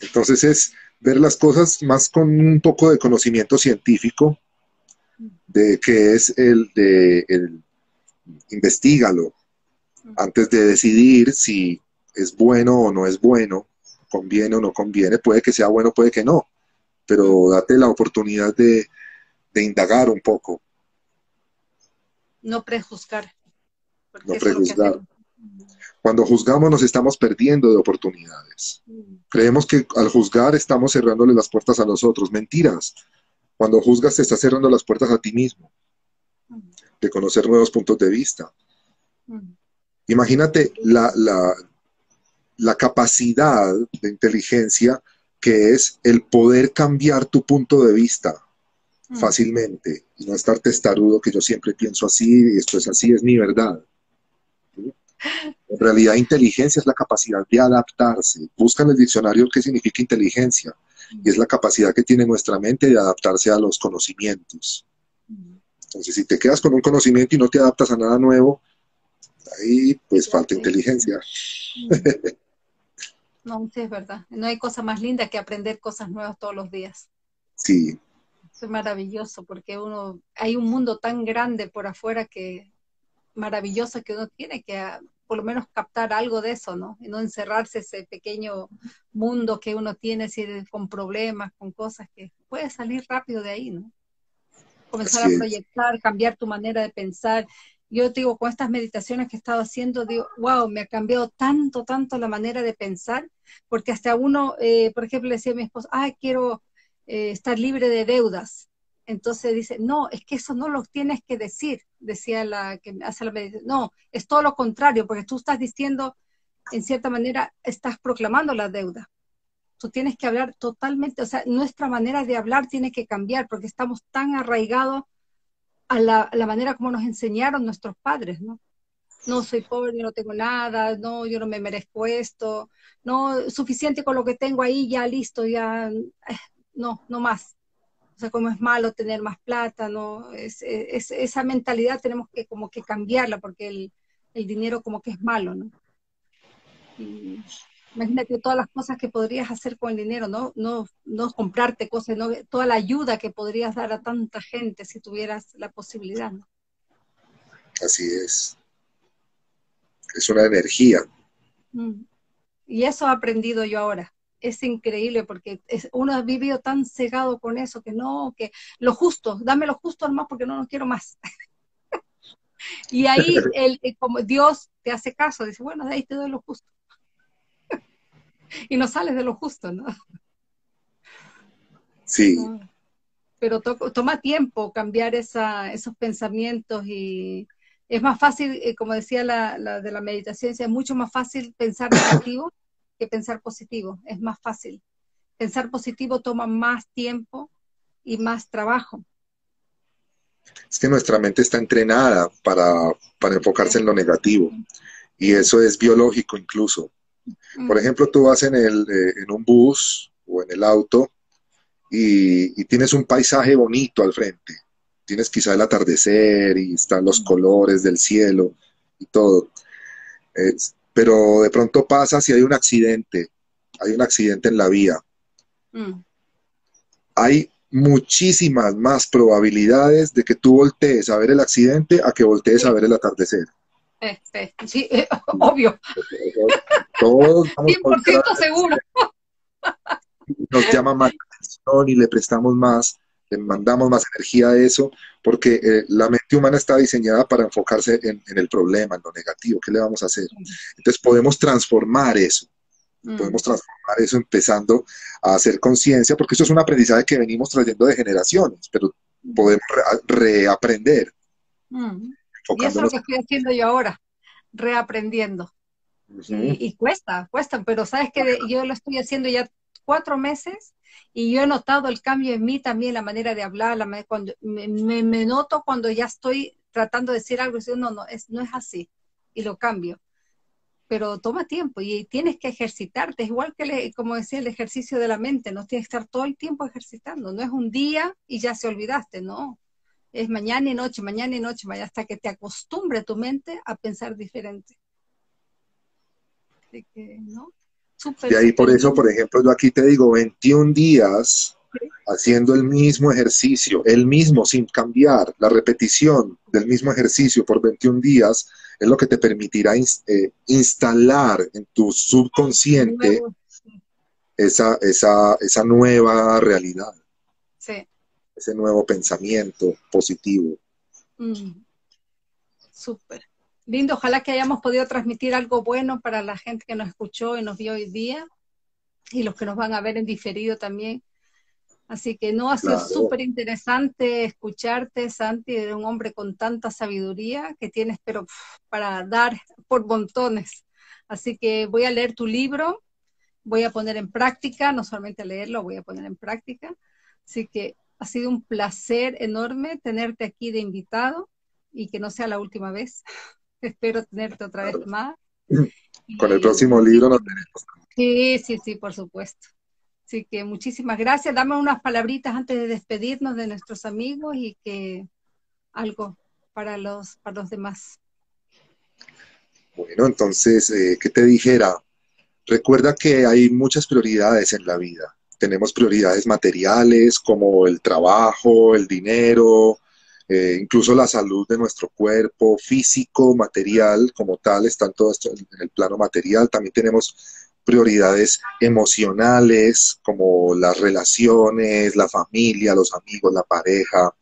Entonces es ver las cosas más con un poco de conocimiento científico, de que es el de el, investigalo antes de decidir si es bueno o no es bueno, conviene o no conviene, puede que sea bueno, puede que no, pero date la oportunidad de, de indagar un poco no prejuzgar. No prejuzgar. Cuando juzgamos nos estamos perdiendo de oportunidades. Mm. Creemos que al juzgar estamos cerrándole las puertas a los otros. Mentiras. Cuando juzgas te estás cerrando las puertas a ti mismo. Mm. De conocer nuevos puntos de vista. Mm. Imagínate la, la, la capacidad de inteligencia que es el poder cambiar tu punto de vista Mm. fácilmente y no estar testarudo que yo siempre pienso así y esto es así, es mi verdad. En realidad, inteligencia es la capacidad de adaptarse. Busca en el diccionario qué significa inteligencia y es la capacidad que tiene nuestra mente de adaptarse a los conocimientos. Entonces, si te quedas con un conocimiento y no te adaptas a nada nuevo, ahí pues falta inteligencia. No, sí es verdad. No hay cosa más linda que aprender cosas nuevas todos los días. Sí, es maravilloso porque uno, hay un mundo tan grande por afuera que maravilloso que uno tiene que ah, por lo menos captar algo de eso, ¿no? Y no encerrarse ese pequeño mundo que uno tiene con problemas, con cosas que puede salir rápido de ahí, ¿no? Comenzar a proyectar, cambiar tu manera de pensar. Yo digo, con estas meditaciones que he estado haciendo, digo, wow, me ha cambiado tanto, tanto la manera de pensar, porque hasta uno, eh, por ejemplo, le decía a mi esposo, ah, quiero eh, estar libre de deudas. Entonces dice, no, es que eso no lo tienes que decir, decía la que hace la meditación. No, es todo lo contrario, porque tú estás diciendo, en cierta manera, estás proclamando la deuda. Tienes que hablar totalmente, o sea, nuestra manera de hablar tiene que cambiar, porque estamos tan arraigados a la, manera como nos enseñaron nuestros padres, ¿no? no soy pobre, no tengo nada, no, yo no me merezco esto, no, suficiente con lo que tengo ahí, ya listo, ya, eh, no, no más. O sea, como es malo tener más plata, ¿no? Es, esa mentalidad tenemos que como que cambiarla porque el, dinero como que es malo, ¿no? Imagínate todas las cosas que podrías hacer con el dinero, ¿no? No, no comprarte cosas, ¿no? toda la ayuda que podrías dar a tanta gente si tuvieras la posibilidad, ¿no? Así es. Es una energía. Mm. Y eso he aprendido yo ahora es increíble porque uno ha vivido tan cegado con eso que no, que lo justo, dame lo justo más porque no lo quiero más. y ahí el, como Dios te hace caso, dice, bueno, de ahí te doy lo justo. Y no sales de lo justo, ¿no? Sí. Pero toma tiempo cambiar esa, esos pensamientos y es más fácil, eh, como decía la, la, de la meditación, es mucho más fácil pensar negativo pensar positivo, es más fácil. Pensar positivo toma más tiempo y más trabajo. Es que nuestra mente está entrenada para, enfocarse en lo negativo y eso es biológico incluso. Por ejemplo, tú vas en, el, eh, en un bus o en el auto y, tienes un paisaje bonito al frente tienes quizá el atardecer y están los colores del cielo y todo. pero de pronto pasa si hay un accidente, hay un accidente en la vía. Mm. Hay muchísimas más probabilidades de que tú voltees a ver el accidente a que voltees a ver el atardecer. Sí, eh, obvio. Todos 100% seguro. Nos llama más atención y le prestamos más, le mandamos más energía a eso, porque eh, la mente humana está diseñada para enfocarse en, el problema, en lo negativo, ¿qué le vamos a hacer? Entonces podemos transformar eso, mm. podemos transformar eso empezando a hacer conciencia, porque eso es un aprendizaje que venimos trayendo de generaciones, pero podemos reaprender. Mm. Y eso es lo que estoy haciendo yo ahora, reaprendiendo. y, cuesta, cuesta, pero sabes que yo lo estoy haciendo ya cuatro meses y yo he notado el cambio en mí también, la manera de hablar, la manera, cuando me, me, noto cuando ya estoy tratando de decir algo y digo, no, no, es, no es así, y lo cambio. Pero toma tiempo y tienes que ejercitarte, igual que, como decía, el ejercicio de la mente, no tienes que estar todo el tiempo ejercitando, no es un día y ya se olvidaste, no, es mañana y noche, mañana y noche, hasta que te acostumbre tu mente a pensar diferente. Así que, ¿no? y ahí por eso, por ejemplo, yo aquí te digo 21 días haciendo el mismo ejercicio, el mismo sin cambiar, la repetición del mismo ejercicio por 21 días es lo que te permitirá eh, instalar en tu subconsciente esa, esa, esa nueva realidad. Sí ese nuevo pensamiento positivo. Mm. Súper. Lindo, ojalá que hayamos podido transmitir algo bueno para la gente que nos escuchó y nos vio hoy día y los que nos van a ver en diferido también. Así que no, ha sido súper interesante escucharte, Santi, de un hombre con tanta sabiduría que tienes, pero para dar por montones. Así que voy a leer tu libro, voy a poner en práctica, no solamente leerlo, voy a poner en práctica. Así que ha sido un placer enorme tenerte aquí de invitado y que no sea la última vez. Espero tenerte otra vez más. Con el próximo libro nos tenemos. Sí, sí, sí, por supuesto. Así que muchísimas gracias. Dame unas palabritas antes de despedirnos de nuestros amigos y que algo para los, para los demás. Bueno, entonces, eh, ¿qué te dijera? Recuerda que hay muchas prioridades en la vida tenemos prioridades materiales como el trabajo, el dinero, eh, incluso la salud de nuestro cuerpo, físico, material, como tal, están todo esto en el plano material. También tenemos prioridades emocionales, como las relaciones, la familia, los amigos, la pareja.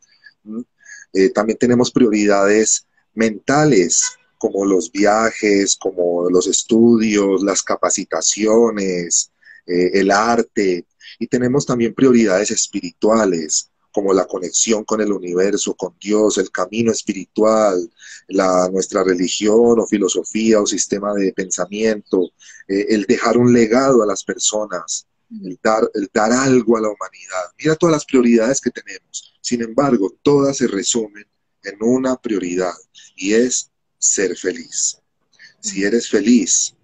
Eh, también tenemos prioridades mentales, como los viajes, como los estudios, las capacitaciones, eh, el arte, y tenemos también prioridades espirituales, como la conexión con el universo, con Dios, el camino espiritual, la, nuestra religión o filosofía o sistema de pensamiento, eh, el dejar un legado a las personas, el dar, el dar algo a la humanidad. Mira todas las prioridades que tenemos. Sin embargo, todas se resumen en una prioridad y es ser feliz. Si eres feliz,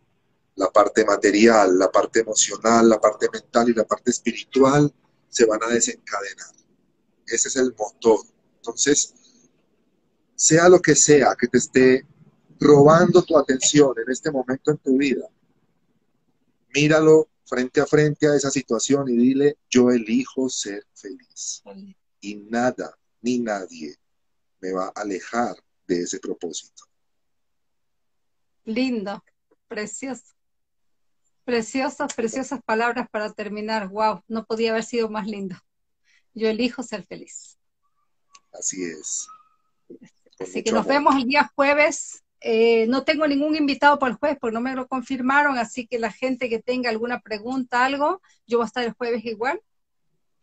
la parte material, la parte emocional, la parte mental y la parte espiritual se van a desencadenar. Ese es el motor. Entonces, sea lo que sea que te esté robando tu atención en este momento en tu vida, míralo frente a frente a esa situación y dile, yo elijo ser feliz. Y nada ni nadie me va a alejar de ese propósito. Lindo, precioso. Preciosas, preciosas palabras para terminar. Wow, no podía haber sido más lindo. Yo elijo ser feliz. Así es. Así que nos vemos el día jueves. Eh, no tengo ningún invitado para el jueves porque no me lo confirmaron, así que la gente que tenga alguna pregunta, algo, yo voy a estar el jueves igual.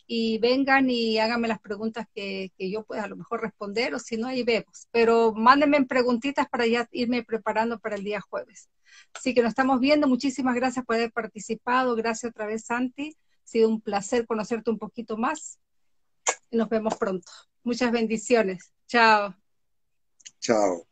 Y vengan y háganme las preguntas que, que yo pueda a lo mejor responder, o si no, ahí vemos. Pero mándenme preguntitas para ya irme preparando para el día jueves. Así que nos estamos viendo. Muchísimas gracias por haber participado. Gracias otra vez, Santi. Ha sido un placer conocerte un poquito más. nos vemos pronto. Muchas bendiciones. Chao. Chao.